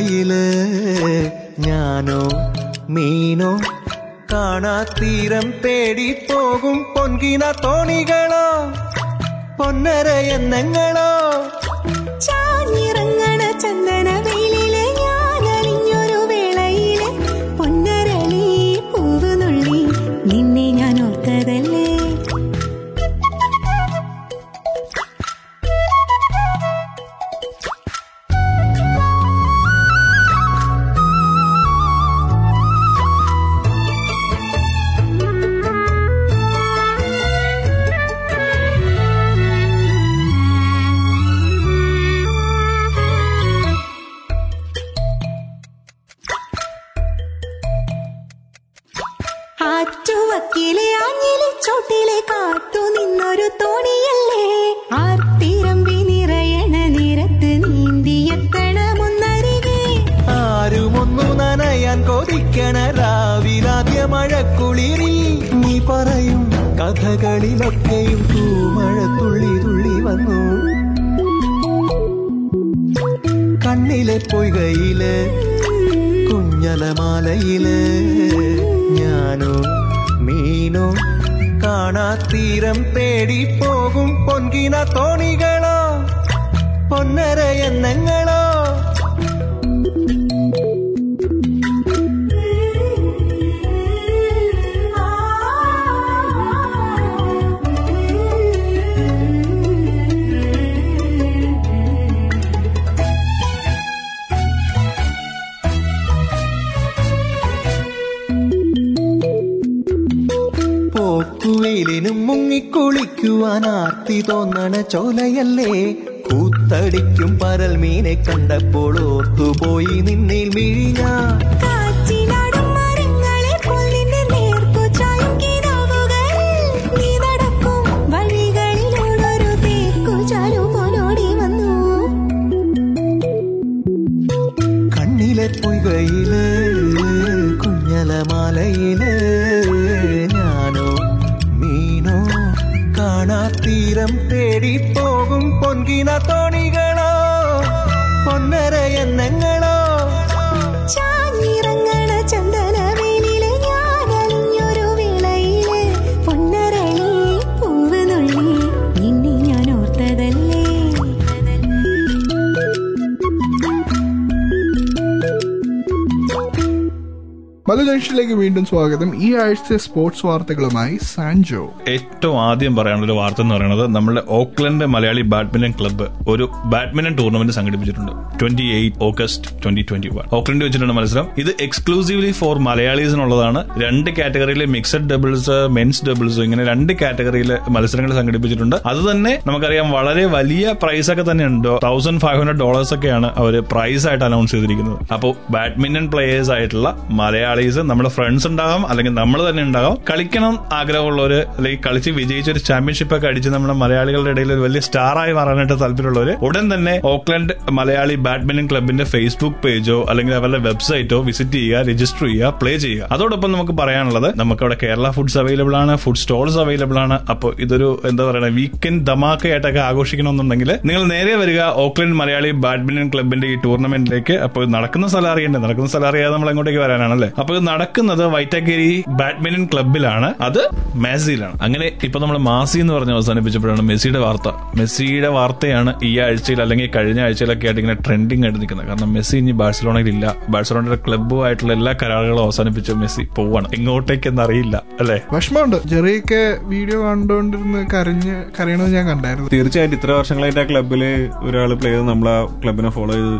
കുഞ്ഞലമാലയിൽ ഞാനോ മീനോ കാണാ തീരം തേടി പോകും പൊൻകിന തോണികളോ പൊന്നര എന്നങ്ങളോ. ചാഞ്ഞിറങ്ങണ ചന്ദന കഥകളിലൊക്കെയും പൂമഴ തുള്ളി തുള്ളി വന്നു. കണ്ണിലെ പൊയ്കയിൽ കുഞ്ഞലമാലയിൽ ഞാനോ മീനോ കാണാ തീരം തേടി പോകും പൊൻകിന തോണികളോ പൊന്നര എന്നങ്ങളോ പോക്കുവെയിലിനും മുങ്ങിക്കുളിക്കുവാൻ ആർത്തി തോന്നണ ചോലയല്ലേ? കൂത്തടിക്കും പരൽ മീനെ കണ്ടപ്പോൾ ഓർത്തുപോയി നിന്നിൽ മിഴിഞ്ഞ. ജംഗ്ഷനിലേക്ക് വീണ്ടും സ്വാഗതം. ഈ ആഴ്ച സ്പോർട്സ് വാർത്തകളുമായി സാൻജോ. ഏറ്റവും ആദ്യം പറയാനുള്ള വാർത്ത എന്ന് പറയുന്നത് നമ്മുടെ ഓക്ലൻഡ് മലയാളി ബാഡ്മിന്റൺ ക്ലബ്ബ് ഒരു ബാഡ്മിന്റൺ ടൂർണമെന്റ് സംഘടിപ്പിച്ചിട്ടുണ്ട്. Twenty eight August twenty twenty one. Auckland വെച്ചിട്ടുണ്ട് മത്സരം. ഇത് എക്സ്ക്ലൂസീവ്ലി ഫോർ മലയാളീസിനുള്ളതാണ് രണ്ട് കാറ്റഗറിയിലെ മിക്സഡ് ഡബിൾസ് മെൻസ് ഡബിൾസ് ഇങ്ങനെ രണ്ട് കാറ്റഗറിയിലെ മത്സരങ്ങൾ സംഘടിപ്പിച്ചിട്ടുണ്ട്. അത് തന്നെ നമുക്കറിയാം വളരെ വലിയ പ്രൈസ് ഒക്കെ തന്നെ ഉണ്ട് തൗസൻഡ് ഫൈവ് ഹൺഡ്രഡ് ഡോളേഴ്സ് ഒക്കെയാണ് അവർ പ്രൈസ് ആയിട്ട് അനൗൺസ് ചെയ്തിരിക്കുന്നത്. അപ്പോൾ ബാഡ്മിന്റൺ പ്ലേയേഴ്സ് ആയിട്ടുള്ള മലയാളീസ് നമ്മുടെ ഫ്രണ്ട്സ് ഉണ്ടാകാം അല്ലെങ്കിൽ നമ്മൾ തന്നെ ഉണ്ടാകാം. കളിക്കണം ആഗ്രഹമുള്ളവർ അല്ലെങ്കിൽ കളിച്ച് വിജയിച്ച ഒരു ചാമ്പ്യൻഷിപ്പ് ഒക്കെ അടിച്ച് നമ്മുടെ മലയാളികളുടെ ഇടയിൽ ഒരു വലിയ സ്റ്റാറായി മാറാനായിട്ട് താല്പര്യമുള്ളവർ ഉടൻ തന്നെ ഓക്ലൻഡ് മലയാളി ബാഡ്മിന്റൺ ക്ലബിന്റെ ഫേസ്ബുക്ക് പേജോ അല്ലെങ്കിൽ അവരുടെ വെബ്സൈറ്റോ വിസിറ്റ് ചെയ്യുക രജിസ്റ്റർ ചെയ്യുക പ്ലേ ചെയ്യുക. അതോടൊപ്പം നമുക്ക് പറയാനുള്ളത് നമുക്ക് അവിടെ കേരള ഫുഡ്സ് അവൈലബിൾ ആണ് ഫുഡ് സ്റ്റോൾസ് അവൈലബിൾ ആണ്. അപ്പോൾ ഇതൊരു എന്താ പറയുക വീക്കെൻഡ് ധമാക്കയായിട്ടൊക്കെ ആഘോഷിക്കണമെന്നുണ്ടെങ്കിൽ നിങ്ങൾ നേരെ വരിക ഓക്ലൻഡ് മലയാളി ബാഡ്മിന്റൺ ക്ലബിന്റെ ഈ ടൂർണമെന്റിലേക്ക് അപ്പോൾ നടക്കുന്ന സ്ഥലം അറിയണ്ടേ? നടക്കുന്ന സ്ഥലം അറിയാതെ നമ്മൾ എങ്ങോട്ടേക്ക് വരാനാണല്ലേ? അപ്പോൾ ഇത് നടക്കുന്നത് വൈറ്റഗിരി ബാഡ്മിന്റൺ ക്ലബിലാണ് അത് മെസ്സിയിലാണ് അങ്ങനെ ഇപ്പൊ നമ്മൾ മാസി എന്ന് പറഞ്ഞ് അവസാനിപ്പിച്ചപ്പോഴാണ് മെസ്സിയുടെ വാർത്ത. മെസ്സിയുടെ വാർത്തയാണ് ഈ ആഴ്ചയിൽ അല്ലെങ്കിൽ കഴിഞ്ഞ ആഴ്ചയിലൊക്കെ ആയിട്ട് ഇങ്ങനെ ട്രെൻഡിങ് ആയിട്ട് നിൽക്കുന്നത്. കാരണം മെസ്സി ഇനി ബാഴ്സലോണയിൽ ഇല്ല ബാഴ്സലോണയുടെ ക്ലബ്ബുമായിട്ടുള്ള എല്ലാ കരാറുകളും അവസാനിപ്പിച്ച് മെസ്സി പോവാണ്. എങ്ങോട്ടേക്കെന്ന് അറിയില്ല അല്ലെ? വിഷമമുണ്ട്. ചെറിയൊക്കെ വീഡിയോ കണ്ടുകൊണ്ടിരുന്ന് കരഞ്ഞ് കരയണത് ഞാൻ കണ്ടായിരുന്നു. തീർച്ചയായിട്ടും ഇത്ര വർഷങ്ങളായിട്ട് ആ ക്ലബിൽ ഒരാൾ പ്ലേ ചെയ്ത് നമ്മൾ ആ ക്ലബിനെ ഫോളോ ചെയ്ത്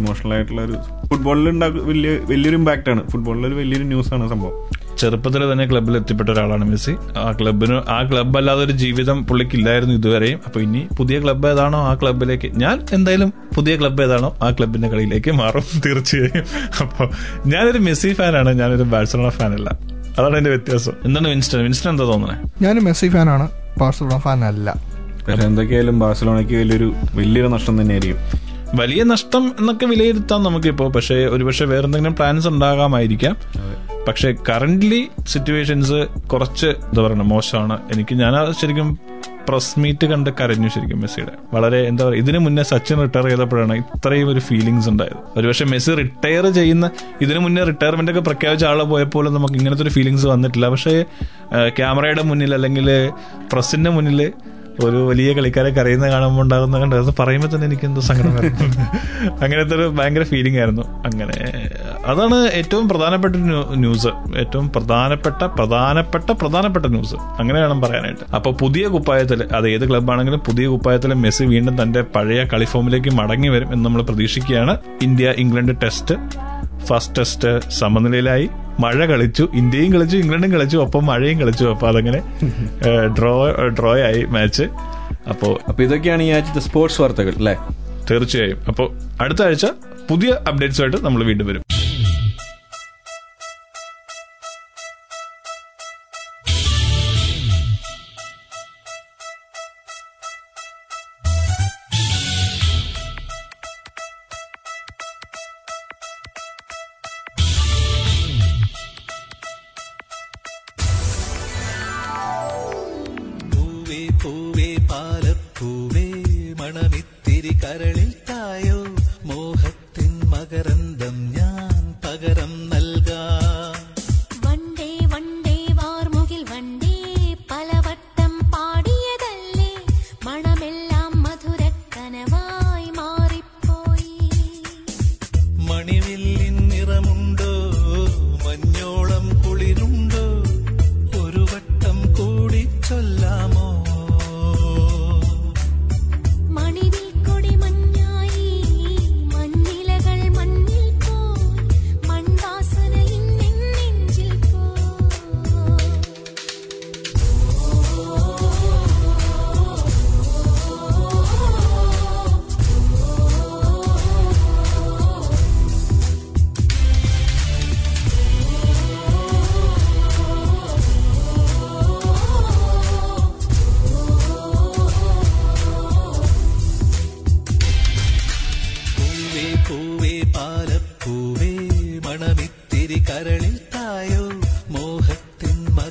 ഇമോഷണൽ ആയിട്ടുള്ള ഒരു ഫുട്ബോളിൽ വലിയ വലിയൊരു ഇമ്പാക്ട് ആണ്. ഫുട്ബോളിൽ ഒരു വലിയൊരു ന്യൂസ് ആണ് സംഭവം. ചെറുപ്പത്തിൽ തന്നെ ക്ലബ്ബിൽ എത്തിപ്പെട്ട ഒരാളാണ് മെസ്സി. ആ ക്ലബിന് ആ ക്ലബ്ബ് അല്ലാതെ ഒരു ജീവിതം പുള്ളിക്കില്ലായിരുന്നു ഇതുവരെയും അപ്പൊ ഇനി പുതിയ ക്ലബ്ബ് ഏതാണോ ആ ക്ലബ്ബിലേക്ക് ഞാൻ എന്തായാലും പുതിയ ക്ലബ്ബ് ഏതാണോ ആ ക്ലബിന്റെ കളിയിലേക്ക് മാറും തീർച്ചയായും. അപ്പോൾ ഞാനൊരു മെസ്സി ഫാനാണ്. ഞാനൊരു ബാഴ്സലോണ ഫാനല്ല. അതാണ് എന്റെ വ്യത്യാസം. എന്താണ് വിൻസ്റ്റൺ? വിൻസ്റ്റൺ എന്താ തോന്നുന്നത് ഞാൻ മെസ്സി ഫാനാണ്. ബാഴ്സലോണ ഫാൻ അല്ല പക്ഷെ എന്തൊക്കെയായാലും ബാഴ്സലോണയ്ക്ക് വലിയൊരു വലിയൊരു നഷ്ടം തന്നെയായിരിക്കും. വലിയ നഷ്ടം എന്നൊക്കെ വിലയിരുത്താം നമുക്കിപ്പോ. പക്ഷേ ഒരുപക്ഷെ വേറെ എന്തെങ്കിലും പ്ലാൻസ് ഉണ്ടാകാമായിരിക്കാം. പക്ഷെ കറന്റ്ലി സിറ്റുവേഷൻസ് കുറച്ച് എന്താ പറയുക മോശമാണ്. എനിക്ക് ഞാൻ ശരിക്കും പ്രസ് മീറ്റ് കണ്ട് കരഞ്ഞു ശരിക്കും മെസ്സിയുടെ. വളരെ എന്താ പറയുക ഇതിനു മുന്നേ സച്ചിൻ റിട്ടയർ ചെയ്തപ്പോഴാണ് ഇത്രയും ഒരു ഫീലിങ്സ് ഉണ്ടായത്. ഒരുപക്ഷെ മെസ്സി റിട്ടയർ ചെയ്യുന്ന ഇതിനു മുന്നേ റിട്ടയർമെന്റ് ഒക്കെ പ്രഖ്യാപിച്ച ആളെ പോയപ്പോൾ നമുക്ക് ഇങ്ങനത്തെ ഒരു ഫീലിങ്സ് വന്നിട്ടില്ല. പക്ഷേ ക്യാമറയുടെ മുന്നിൽ അല്ലെങ്കിൽ പ്രസിന്റെ മുന്നിൽ ഒരു വലിയ കളിക്കാരെ കരയുന്ന കാണുമ്പോൾ ഉണ്ടാകുന്ന കണ്ട് അത് പറയുമ്പോൾ തന്നെ എനിക്ക് എന്തോ സങ്കടം. അങ്ങനത്തെ ഒരു ഭയങ്കര ഫീലിംഗ് ആയിരുന്നു. അങ്ങനെ അതാണ് ഏറ്റവും പ്രധാനപ്പെട്ട ന്യൂസ് ഏറ്റവും പ്രധാനപ്പെട്ട പ്രധാനപ്പെട്ട പ്രധാനപ്പെട്ട ന്യൂസ് അങ്ങനെ വേണം പറയാനായിട്ട്. അപ്പൊ പുതിയ കുപ്പായത്തിൽ അത് ഏത് ക്ലബ്ബാണെങ്കിലും പുതിയ കുപ്പായത്തിൽ മെസ്സി വീണ്ടും തന്റെ പഴയ കളിഫോമിലേക്ക് മടങ്ങി വരും എന്ന് നമ്മൾ പ്രതീക്ഷിക്കുകയാണ്. India England test first test സമനിലയിലായി. മഴ കളിച്ചു ഇന്ത്യയും കളിച്ചു ഇംഗ്ലണ്ടും കളിച്ചു ഒപ്പം മഴയും കളിച്ചു. അപ്പൊ അതങ്ങനെ ഡ്രോ ഡ്രോ ആയി മാച്ച് അപ്പോ അപ്പൊ ഇതൊക്കെയാണ് ഈ ആഴ്ചത്തെ സ്പോർട്സ് വാർത്തകൾ അല്ലേ? തീർച്ചയായും. അപ്പോൾ അടുത്ത ആഴ്ച പുതിയ അപ്ഡേറ്റ്സുമായിട്ട് നമ്മൾ വീണ്ടും വരും.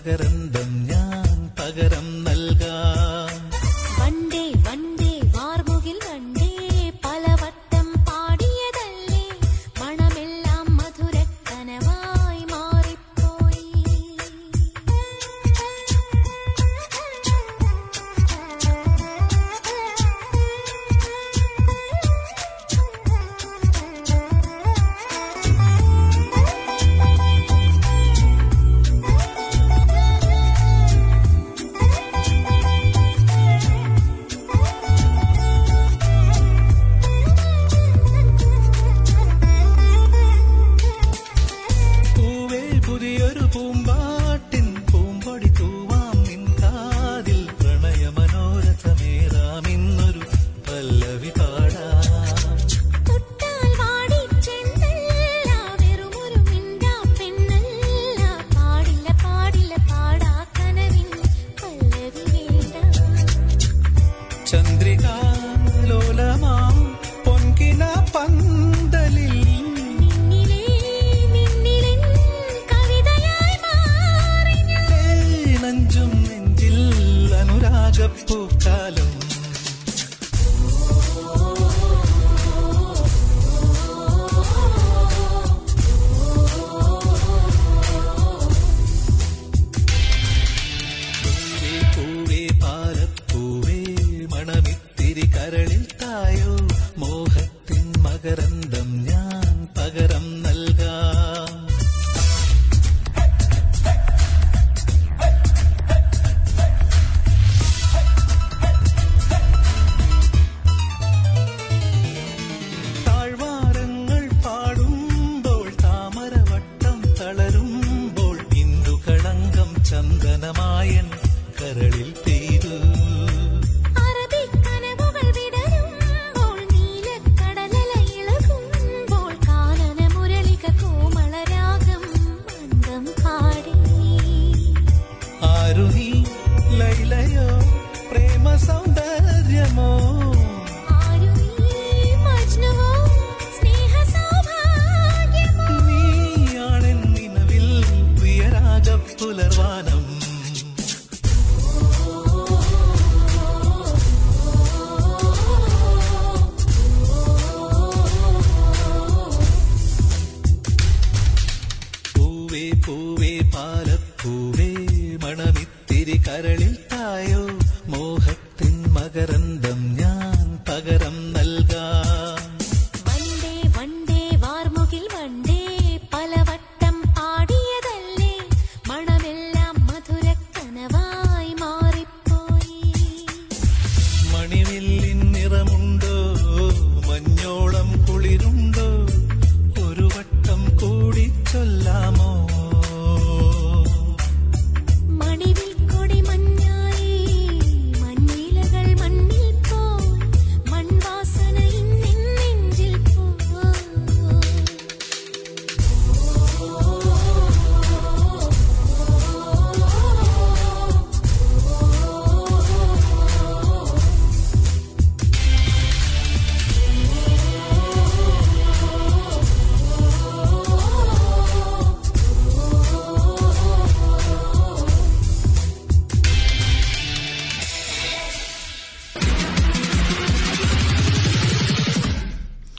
മോഹത്തിൻ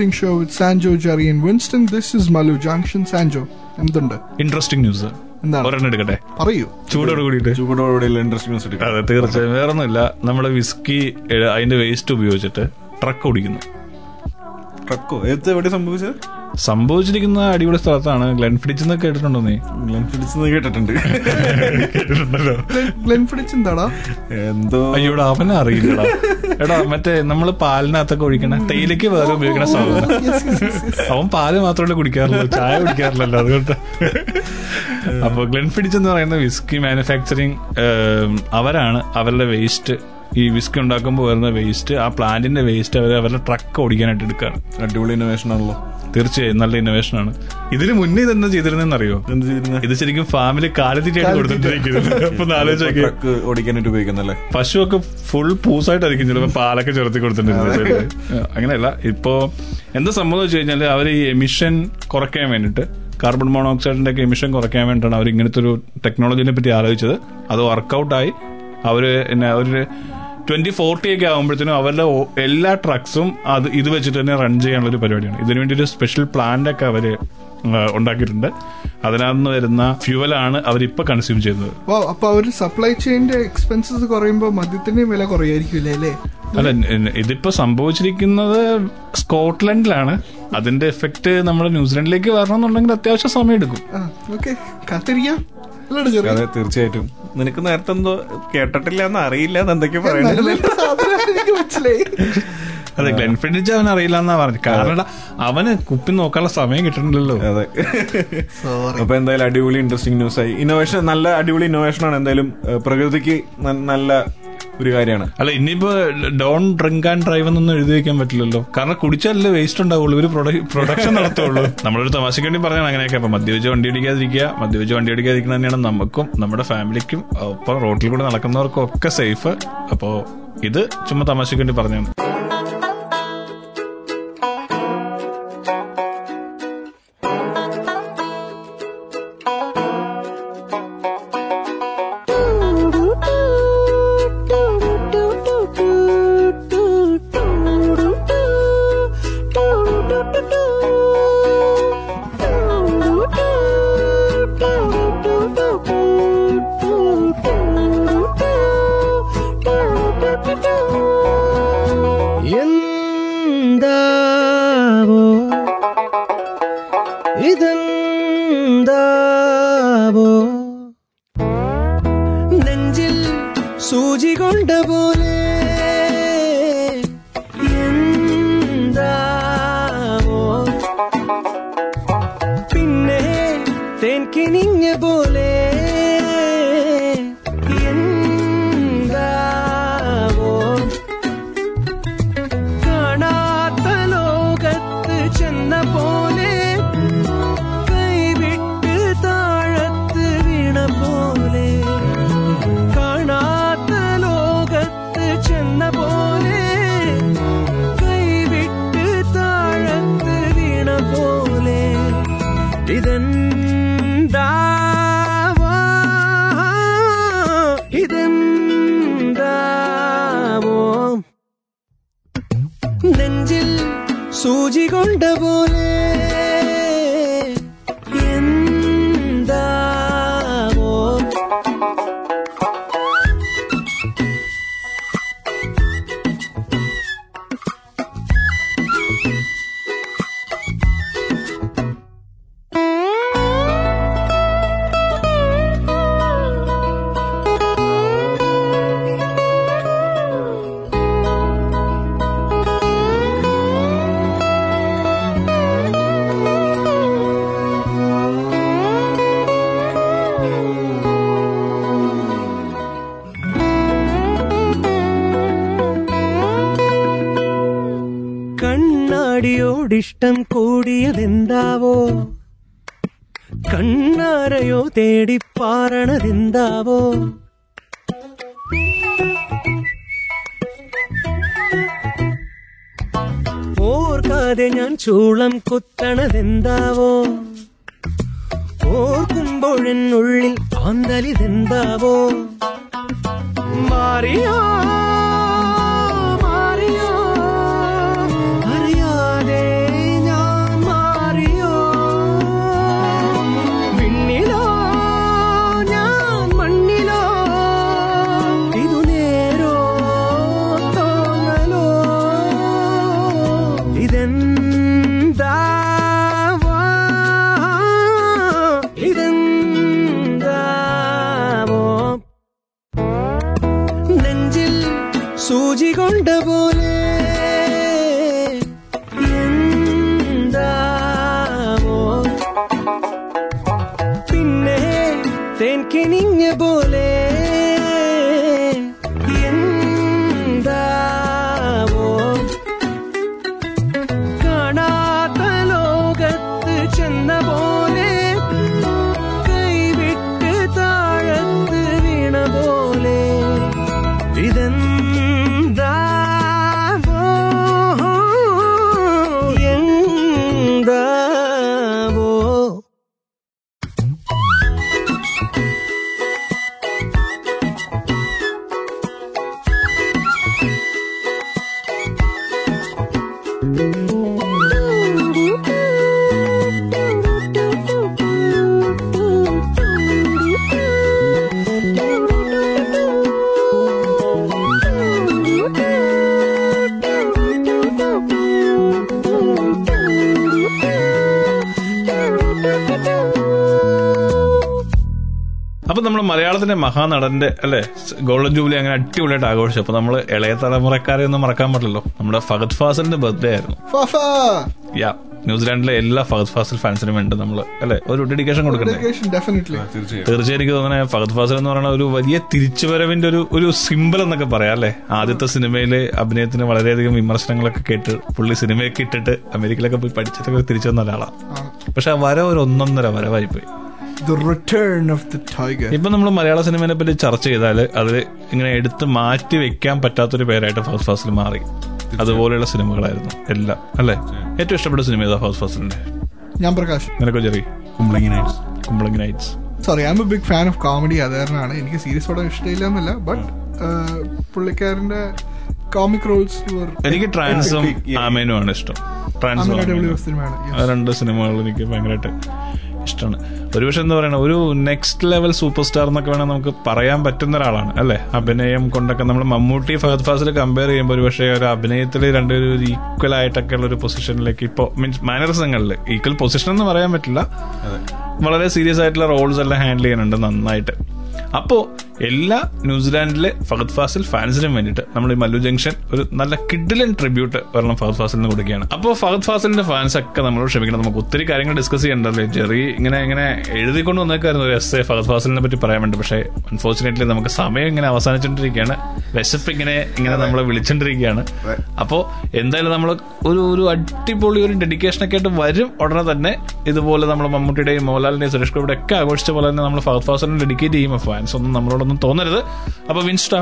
To show with Sanjo with Sanjo, Jerry and Winston. This is Malu Junction. Sanjo, എന്തുണ്ട്? Interesting news? ഒരെണ്ണം എടുക്കട്ടെ? പറയൂ. ചൂടോട് കൂടിയിട്ട്. ചൂടോടുകൂടിയുള്ള ഇൻട്രസ്റ്റിംഗ് ന്യൂസ് എടുക്കാം. അതെ തീർച്ചയായും. വേറെ ഒന്നുമില്ല നമ്മുടെ വിസ്കി അതിന്റെ വേസ്റ്റ് ഉപയോഗിച്ചിട്ട് ട്രക്ക് ഓടിക്കുന്നു. ട്രക്കോ ഏത് എവിടെ സംഭവിച്ചത്? സംഭവിച്ചിരിക്കുന്ന അടിപൊളി സ്ഥലത്താണ്. ഗ്ലെൻഫിഡിച്ച് എന്ന് കേട്ടിട്ടുണ്ടോ നീ? ഗ്ലെൻഫിഡിച്ച് കേട്ടിട്ടുണ്ട്. കേട്ടിട്ടുണ്ടല്ലോ. ഗ്ലെൻഫിഡിച്ച് എന്താടാ? എന്തോ അയ്യോടാ അവനെ അറിയില്ലടാ. എടാ മറ്റേ നമ്മൾ പാലിനകത്തൊക്കെ ഒഴിക്കണ തേയിലക്ക് വേറെ ഉപയോഗിക്കണ സാധനം. അവൻ പാൽ മാത്രമല്ല കുടിക്കാറുള്ളൂ ചായ കുടിക്കാറില്ലല്ലോ അതുകൊണ്ട്. അപ്പൊ ഗ്ലെൻഫിഡിച്ച് എന്ന് പറയുന്ന വിസ്കി മാനുഫാക്ചറിങ് അവരാണ് അവരുടെ വേസ്റ്റ് ഈ വിസ്കി ഉണ്ടാക്കുമ്പോൾ വരുന്ന വേസ്റ്റ് ആ പ്ലാന്റിന്റെ വേസ്റ്റ് അവർ അവരുടെ ട്രക്ക് ഓടിക്കാനായിട്ട് എടുക്കുകയാണ് അടിപൊളി ഇന്നോവേഷൻ ആണല്ലോ. തീർച്ചയായും നല്ല ഇന്നോവേഷൻ ആണ്. ഇതിന് മുന്നേ അറിയോ എന്ത് ചെയ്തിരുന്നെ? ഇത് ശരിക്കും ഫാമിലി കാലിത്തീറ്റായിട്ട് കൊടുത്തിട്ടിരിക്കുന്നത്. അപ്പൊ ആലോചിച്ച് ഓടിക്കാനായിട്ട് ഉപയോഗിക്കുന്നല്ലേ പശുവൊക്കെ ഫുൾ പൂസായിട്ടായിരിക്കും ചിലപ്പോൾ പാലൊക്കെ ചേർത്തി കൊടുത്തിട്ടുണ്ട് അങ്ങനെയല്ല. ഇപ്പോ എന്താ സംഭവം വെച്ച് കഴിഞ്ഞാൽ അവർ ഈ എമിഷൻ കുറയ്ക്കാൻ വേണ്ടിയിട്ട് കാർബൺ മോണോക്സൈഡിന്റെ ഒക്കെ എമിഷൻ കുറയ്ക്കാൻ വേണ്ടിയിട്ടാണ് അവർ ഇങ്ങനത്തെ ഒരു ടെക്നോളജിനെ പറ്റി ആലോചിച്ചത്. അത് വർക്കൗട്ടായി അവർ എന്നെ ഒരു ട്വന്റി ഫോർട്ടി ഒക്കെ ആകുമ്പോഴത്തേനും അവരുടെ എല്ലാ ട്രക്സും അത് ഇത് വെച്ചിട്ട് തന്നെ റൺ ചെയ്യാനുള്ള ഒരു പരിപാടിയാണ്. ഇതിനു വേണ്ടി ഒരു സ്പെഷ്യൽ പ്ലാന്റ് ഒക്കെ അവർ ഉണ്ടാക്കിയിട്ടുണ്ട്. അതിനകത്ത് വരുന്ന ഫ്യൂവലാണ് അവരിപ്പോ കൺസ്യൂം ചെയ്യുന്നത്. വാ അപ്പൊ അവർ സപ്ലൈ ചെയിന്റെ എക്സ്പെൻസസ് കുറയുമ്പോൾ മദ്യത്തിന്റെയും വില കുറയായിരിക്കില്ലേ അല്ലേ? അല്ല ഇതിപ്പോ സംഭവിച്ചിരിക്കുന്നത് സ്കോട്ട്ലൻഡിലാണ്. അതിന്റെ എഫക്ട് നമ്മുടെ ന്യൂസിലൻഡിലേക്ക് വരണമെന്നുണ്ടെങ്കിൽ അത്യാവശ്യം സമയം എടുക്കും ഓക്കെ. കാത്തിരിക്കാം. അതെ തീർച്ചയായിട്ടും. നിനക്ക് നേരത്തെ എന്തോ കേട്ടിട്ടില്ല എന്ന് അറിയില്ല എന്തൊക്കെ പറയുന്നത് അതെ ഗ്ലെൻഫിഡിച്ച് അവൻ അറിയില്ല എന്നാ പറഞ്ഞു കാരണം അവന് കുപ്പി നോക്കാനുള്ള സമയം കിട്ടണില്ലല്ലോ. അതെ. അപ്പൊ എന്തായാലും അടിപൊളി ഇൻട്രസ്റ്റിംഗ് ന്യൂസ് ആയി. ഇന്നോവേഷൻ നല്ല അടിപൊളി ഇന്നോവേഷൻ ആണ്. എന്തായാലും പ്രകൃതിക്ക് നല്ല ഒരു കാര്യമാണ്. അല്ല ഇനിയിപ്പോ ഡോൺ ഡ്രിങ്ക് ആൻഡ് ഡ്രൈവ് എന്നൊന്നും എഴുതി വെക്കാൻ പറ്റില്ലല്ലോ. കാരണം കുടിച്ചാലല്ലേ വേസ്റ്റ് ഉണ്ടാവുള്ളൂ. ഒരു പ്രൊഡക്ഷൻ നടത്തുള്ളൂ. നമ്മളൊരു തമാശയ്ക്ക് വേണ്ടി പറഞ്ഞാണ് അങ്ങനെയൊക്കെ. അപ്പൊ മദ്യപിച്ച് വണ്ടി ഓടിക്കാതിരിക്കുക. മദ്യപിച്ച് വണ്ടി ഓടിക്കാതിരിക്കുന്ന തന്നെയാണ് നമുക്കും നമ്മുടെ ഫാമിലിക്കും ഒപ്പം റോഡിൽ കൂടെ നടക്കുന്നവർക്കും ഒക്കെ സേഫ് അപ്പോ ഇത് ചുമ്മാ തമാശയ്ക്ക് വേണ്ടി പറഞ്ഞാണ് തേടിപ്പാറണതെന്താവോ ഓർക്കാതെ ഞാൻ ചൂളം കുത്തണതെന്താവോ? ഓർക്കുമ്പോഴെന്നുള്ളിൽ ആന്തലിതെന്താവോ? മാറിയാ ஆண்டவோ തന്നെ മഹാനടന്റെ അല്ലെ ഗോൾഡൻ ജൂബിലി അങ്ങനെ അടിപൊളിയായിട്ട് ആഘോഷിച്ചു. അപ്പൊ നമ്മൾ ഇളയ തലമുറക്കാരെ ഒന്നും മറക്കാൻ പറ്റില്ലല്ലോ. നമ്മുടെ ഫഹദ് ഫാസലിന്റെ ബർത്ത്ഡേ ആയിരുന്നു. ഫാഫാ യാ ന്യൂസിലാൻഡിലെ എല്ലാ ഫഹദ് ഫാസിൽ ഫാൻസിനും വേണ്ടി നമ്മൾ അല്ലെ? ഒരു ഡെഡിക്കേഷൻ കൊടുക്കുന്നത് ഡെഫിനറ്റ്ലി തീർച്ചയായും. എനിക്ക് തോന്നുന്നത് ഫഹദ് ഫാസിൽ എന്ന് പറയുന്ന ഒരു വലിയ തിരിച്ചുവരവിന്റെ ഒരു ഒരു സിമ്പിൾ എന്നൊക്കെ പറയാം അല്ലെ? ആദ്യത്തെ സിനിമയിലെ അഭിനയത്തിന് വളരെയധികം വിമർശനങ്ങളൊക്കെ കേട്ട് പുള്ളി സിനിമയൊക്കെ ഇട്ടിട്ട് അമേരിക്കയിലൊക്കെ പോയി പഠിച്ചിട്ടൊക്കെ തിരിച്ചു വന്ന ഒരാളാണ് പക്ഷെ ആ വര ഒരു ഒന്നൊന്നര വരവായി പോയി. The return of the tiger ഇപ്പൊ നമ്മൾ മലയാള സിനിമയെ പറ്റി ചർച്ച ചെയ്താൽ അത് ഇങ്ങനെ എടുത്ത് മാറ്റി വെക്കാൻ പറ്റാത്തൊരു പേരായിട്ട് ഫസ്റ്റ് ഫാസിൽ മാറി. അതുപോലെയുള്ള സിനിമകളായിരുന്നു. എല്ലാം. അല്ലെ? ഏറ്റവും ഇഷ്ടപ്പെട്ട സിനിമ ഏതാ ഫസ്റ്റ് ഫാസിലിന്റെ? ഞാൻ പ്രകാശ്. നിനക്കോ ചെറിയ? Kumbalangi Nights Kumbalangi Nights sorry I'm a big fan of comedy അത് കാരണമാണ് എനിക്ക് സീരിയസ് പടം ഇഷ്ടമില്ല എന്നല്ല ബട്ട് പുള്ളിക്കാരന്റെ കോമിക് റോൾസ് എനിക്ക് ട്രാൻസും ആമേനും ആണ് ഇഷ്ടം. ട്രാൻസും. ആ രണ്ട് സിനിമകൾ എനിക്ക് ഭയങ്കരമായിട്ട് ഇഷ്ടമാണ്. ഒരുപക്ഷെ എന്താ പറയണ ഒരു നെക്സ്റ്റ് ലെവൽ സൂപ്പർ സ്റ്റാർ എന്നൊക്കെ വേണമെങ്കിൽ നമുക്ക് പറയാൻ പറ്റുന്ന ഒരാളാണ് അല്ലേ? അഭിനയം കൊണ്ടൊക്കെ നമ്മൾ മമ്മൂട്ടി ഫഹദ് ഫാസിൽ കമ്പയർ ചെയ്യുമ്പോൾ ഒരുപക്ഷെ ഒരു അഭിനയത്തിൽ രണ്ടുപേരും ഒരു ഈക്വൽ ആയിട്ടൊക്കെ ഉള്ള ഒരു പൊസിഷനിലേക്ക് ഇപ്പോൾ മീൻസ് മാനറിസങ്ങളിൽ ഈക്വൽ പൊസിഷൻ എന്ന് പറയാൻ പറ്റില്ല. വളരെ സീരിയസ് ആയിട്ടുള്ള റോൾസ് എല്ലാം ഹാൻഡിൽ ചെയ്യുന്നുണ്ട് നന്നായിട്ട്. അപ്പോ എല്ലാ ന്യൂസിലാൻഡിലെ ഫഹദ് ഫാസിൽ ഫാൻസിനും വേണ്ടിയിട്ട് നമ്മൾ ഈ മല്ലു ജംഗ്ഷൻ ഒരു നല്ല കിഡിലൻ ട്രിബ്യൂട്ട് വരണം ഫഹദ് ഫാസിലിന് കൊടുക്കുകയാണ്. അപ്പോൾ ഫഹദ് ഫാസിലിന്റെ ഫാൻസ് ഒക്കെ നമ്മൾ ക്ഷമിക്കണം. നമുക്ക് ഒത്തിരി കാര്യങ്ങൾ ഡിസ്കസ് ചെയ്യണ്ടല്ലേ ജെറി ഇങ്ങനെ ഇങ്ങനെ എഴുതിക്കൊണ്ട് വന്നേക്കായിരുന്നു ഒരു എസ് എ ഫഹദ് ഫാസിലിനെ പറ്റി പറയാൻ വേണ്ടി. പക്ഷേ അൺഫോർച്ചുനേറ്റ്ലി നമുക്ക് സമയം ഇങ്ങനെ അവസാനിച്ചുകൊണ്ടിരിക്കുകയാണ് വിശപ്പ് ഇങ്ങനെ ഇങ്ങനെ നമ്മളെ വിളിച്ചുകൊണ്ടിരിക്കുകയാണ് അപ്പോൾ എന്തായാലും നമ്മൾ ഒരു ഒരു അടിപൊളി ഒരു ഡെഡിക്കേഷൻ ഒക്കെ ആയിട്ട് വരും ഉടനെ തന്നെ. ഇതുപോലെ നമ്മൾ മമ്മൂട്ടിയുടെയും മോഹൻലാലിന്റെയും സുരേഷ് ഗോപിയുടെ ഒക്കെ ആഘോഷിച്ച പോലെ തന്നെ നമ്മൾ ഫഹദ് ഡെഡിക്കേറ്റ് ചെയ്യും. ഫാൻസ് ഒന്നും നമ്മളോടൊന്നും തോന്നരുത് അപ്പോൾ വിൻസ്റ്റ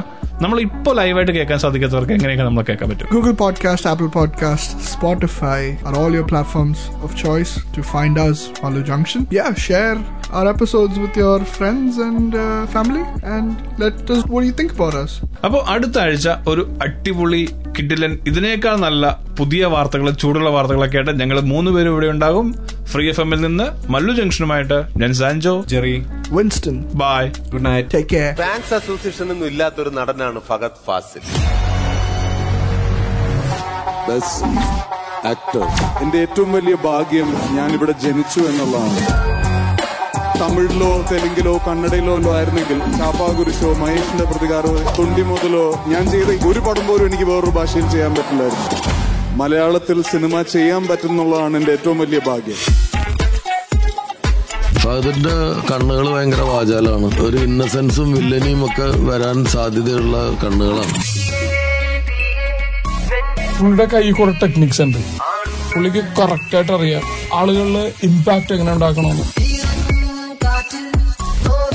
നമ്മൾ ഇപ്പോൾ ലൈവായിട്ട് കേൾക്കാൻ സാധിക്കാത്തവർക്ക് എങ്ങനെയൊക്കെ നമ്മൾ കേൾക്കാൻ പറ്റും Google Podcast, Apple Podcast, Spotify are all your platforms of choice to find us, Malu Junction. Yeah, share our episodes with your friends and uh, family and let us what do you think about us. അപ്പോൾ അടുത്ത ആഴ്ച ഒരു അടിപൊളി കിഡിലൻ ഇതിനേക്കാൾ നല്ല പുതിയ വാർത്തകൾ ചൂടുള്ള വാർത്തകളൊക്കെ ആയിട്ട് ഞങ്ങൾ മൂന്ന് പേരും ഇവിടെ ഉണ്ടാകും ഫ്രീ എഫ് എമ്മിൽ നിന്ന് മല്ലു ജംഗ്ഷനുമായിട്ട് ഞാൻ Sanjo Jerry. Winston bye good night take care fans association ഒന്നും ഇല്ലാത്തൊരു നടനാണ് ഫഹദ് ഫാസിൽ. ആക്ടർ എന്റെ ഏറ്റവും വലിയ ഭാഗ്യം ഞാൻ ഇവിടെ ജനിച്ചു എന്നുള്ളതാണ്. തമിഴിലോ തെലുങ്കിലോ കന്നഡയിലോ ആയിരുന്നെങ്കിൽ ചാപ്പാകുരിശോ മഹേഷിന്റെ പ്രതികാരമോ തൊണ്ടി മുതലോ ഞാൻ ചെയ്ത ഒരു പടം പോലും എനിക്ക് വേറൊരു ഭാഷയിൽ ചെയ്യാൻ പറ്റില്ലായിരുന്നു. മലയാളത്തിൽ സിനിമ ചെയ്യാൻ പറ്റുന്നുള്ളതാണ് എന്റെ ഏറ്റവും വലിയ ഭാഗ്യം. ഫഹദിന്റെ കണ്ണുകൾ ഭയങ്കര വാചാലാണ്. ഒരു ഇന്നസെൻസും വില്ലനിയും ഒക്കെ വരാൻ സാധ്യതയുള്ള കണ്ണുകളാണ്. പുള്ളിയുടെ കൈ കുറെ ടെക്നിക്സ് ഉണ്ട്. പുള്ളിക്ക് കറക്റ്റ് ആയിട്ട് അറിയാം. ആളുകളിൽ ഇമ്പാക്ട് എങ്ങനെ ഉണ്ടാക്കണമെന്ന്.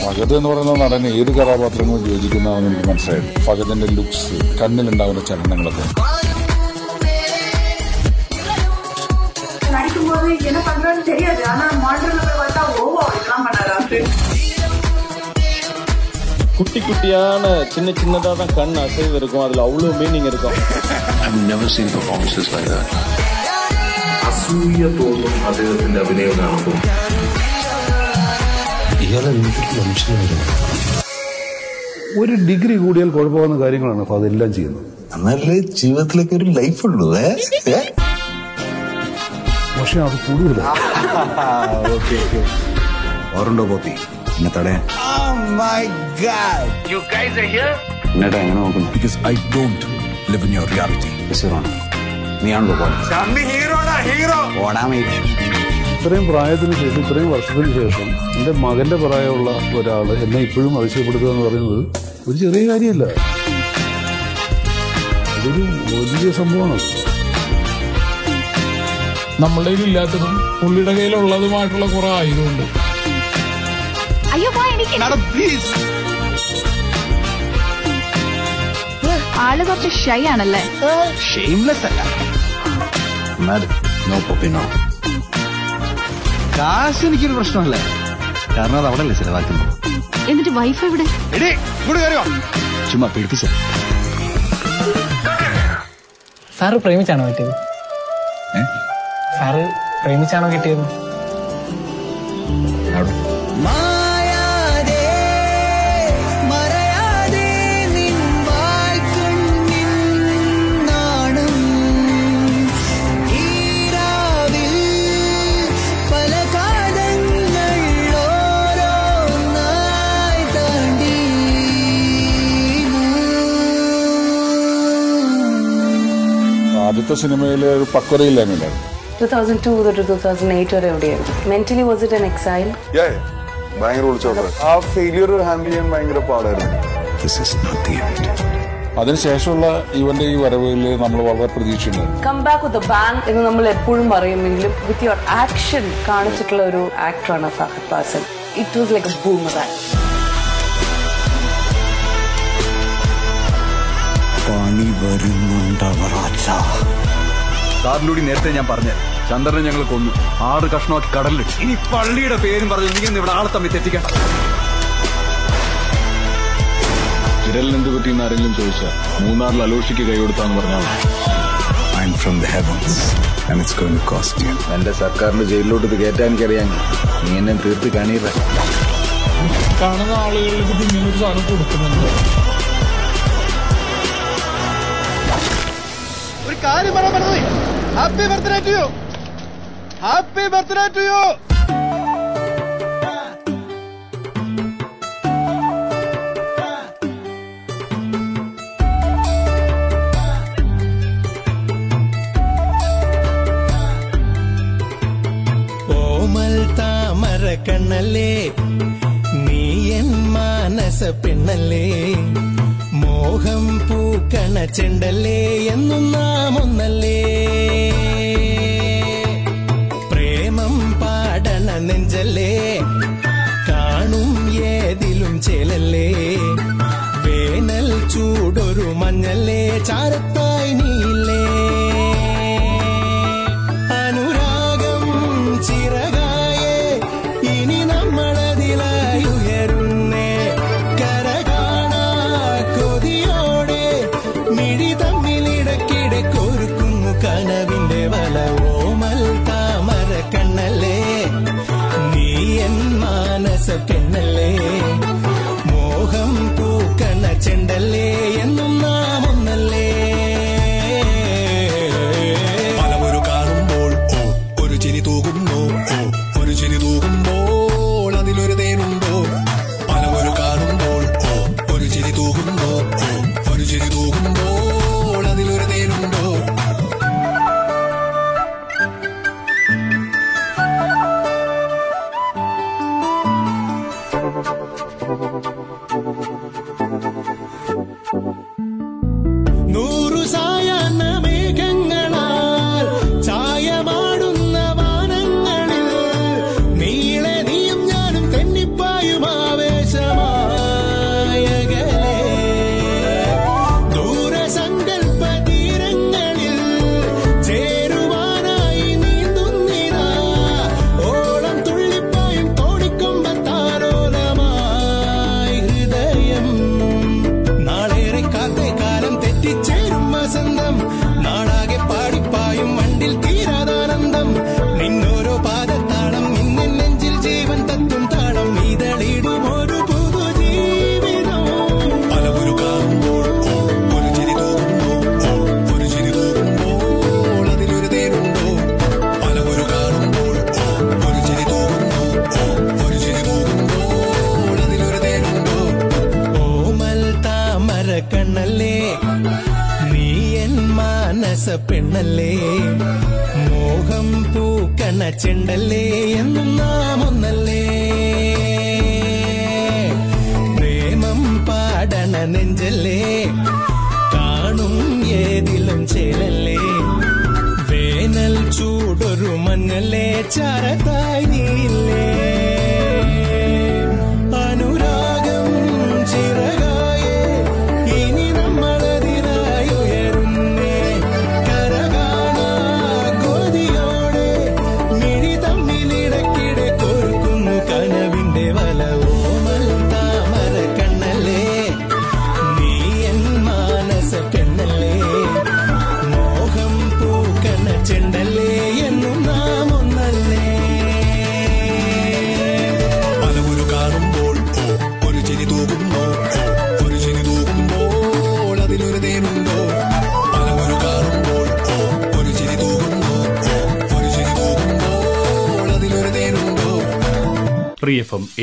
ഫഹദ് എന്ന് പറയുന്ന നടൻ ഏത് കഥാപാത്രങ്ങളും യോജിക്കുന്നതാണെന്ന് എനിക്ക് മനസ്സിലായത് ഫഹദിന്റെ ലുക്സ് കണ്ണിലുണ്ടാകുന്ന ചലനങ്ങളൊക്കെ. இருக்கும்போது என்ன பண்றதுன்னு தெரியாது ஆனா மாடர்ன்ல போய் பார்த்தா ஓவோ இதெல்லாம் பண்ணாரு குட்டி குட்டியான சின்ன சின்னதா தான் கண் அசைவு இருக்கும் அதுல அவ்வளவு மீனிங் இருக்கும் I've never seen performances like that. അസൂയ തോന്നും അദ്ദേഹത്തിന്റെ അഭിനയം കാണുമ്പോൾ ഇയാളെ വീട്ടിൽ മനുഷ്യന് വരുന്നത് ഒരു ഡിഗ്രി കൂടിയാൽ കുഴപ്പമാകുന്ന കാര്യങ്ങളാണ് അപ്പൊ അതെല്ലാം ചെയ്യുന്നത് എന്നാലേ ജീവിതത്തിലേക്ക് ഒരു ലൈഫ് ഉള്ളൂ ഏ ഏ? പക്ഷെ അത് കൂടുതലാണ് ഓറുണ്ടോ കോപ്പി എന്നെ തടയാൻ. You guys are here? എന്നിട്ട് എങ്ങനെ നോക്കുന്നു? Because I don't live in your reality നീയാണല്ലോ പോലെ ഹീറോടാ ഹീറോ ഇത്രയും പ്രായത്തിന് ശേഷം ഇത്രയും വർഷത്തിന് ശേഷം എന്റെ മകന്റെ പ്രായമുള്ള ഒരാൾ എന്നെ ഇപ്പോഴും അതിശയപ്പെടുത്തുക എന്ന് പറയുന്നത് ഒരു ചെറിയ കാര്യമല്ല. അതൊരു വലിയ സംഭവമാണ്. നമ്മളുടെ ഇല്ലാത്തതും പുള്ളിയുടെ കയ്യിലുള്ളതുമായിട്ടുള്ള കുറെ ആയുധമുണ്ട്. അയ്യോ പ്ലീസ് ആൾ കുറച്ച് ഷൈ ആണല്ലേ? ഷെയിംലെസ് അല്ല. കാശ് എനിക്കൊരു പ്രശ്നമല്ല. കാരണം അത് അവിടെ അല്ലേ ചെലവാക്കുന്നത്. എന്നിട്ട് വൈഫ് എവിടെ? ചുമ്മാ പേടിപ്പിച്ച സാറ് പ്രേമിച്ചാണോ കിട്ടിയത് സാറ് പ്രേമിച്ചാണോ കിട്ടിയത്? ആദ്യത്തെ സിനിമയിലെ ഒരു പക്വതയില്ലായ്മയിലായിരുന്നു ടൂ തൗസൻഡ് ടു തൊട്ട് ടൂ തൗസൻഡ് എയ്റ്റ് വരെ എവിടെയായിരുന്നു mentally was it an exile ഭയങ്കര ആ ഫെയിലിയർ ഹാൻഡിൽ ചെയ്യാൻ ഭയങ്കര പാടായിരുന്നു. അതിനുശേഷമുള്ള ഇവന്റെ ഈ വരവിൽ നമ്മൾ വളരെ പ്രതീക്ഷയുണ്ട് കം ബാക്ക് വിത്ത് ബാങ്ക് എന്ന് നമ്മൾ എപ്പോഴും പറയുമെങ്കിലും വിത്ത് യുവർ ആക്ഷൻ കാണിച്ചിട്ടുള്ള ഒരു ആക്ടറാണ് Fahadh Faasil. It was like a boomerang പണി വരുന്നുണ്ടവറാച്ച കാറിലൂടെ നേരത്തെ ഞാൻ പറഞ്ഞു ചന്ദ്രനെ ഞങ്ങൾ കൊന്നു. ആറ് കഷ്ണമാക്കി കടലിൽ ഇനി പള്ളിയുടെ പേരും പറഞ്ഞു നീ ഇവിടെ ആളെ തമ്മിൽ തെറ്റിക്കണ്ട വിരലിന് എന്ത് പറ്റിയെന്ന് ആരെങ്കിലും ചോദിച്ചാൽ മൂന്നാറിൽ അലോഷിക്ക് കൈ കൊടുത്താന്ന് പറഞ്ഞാൽ from the heavens and it's going to cost you എന്റെ സർക്കാരിന്റെ ജയിലിലോട്ട് ഇത് കയറ്റാൻ എനിക്കറിയാം. നീ എന്നെ തീർത്ത് കണിയില്ല കാണുന്ന ആളുകളിലേക്ക് ഇത് ഇങ്ങനെ ഒരു സാധനം കൊടുക്കുന്നുണ്ട്. ഒരു കാര്യം പറയാൻ പറഞ്ഞത് happy birthday to you happy birthday to you കോമൽ താമര കണ്ണല്ലേ നീ എൻ മാനസ പെണ്ണല്ലേ മോഹം പൂക്കണ ചെണ്ടല്ലേ എന്നും നാം ഒന്നല്ലേ. चार तो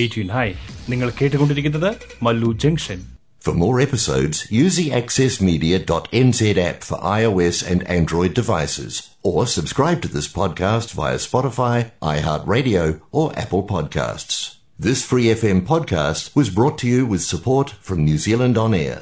എയ്റ്റീൻ ഹൈ നിങ്ങൾ കേട്ടുകൊണ്ടിരിക്കുന്നത് Mallu Junction For more episodes, use the accessmedia.nz app for iOS and Android devices, or subscribe to this podcast via Spotify, iHeartRadio, or Apple Podcasts. This Free FM podcast was brought to you with support from New Zealand On Air.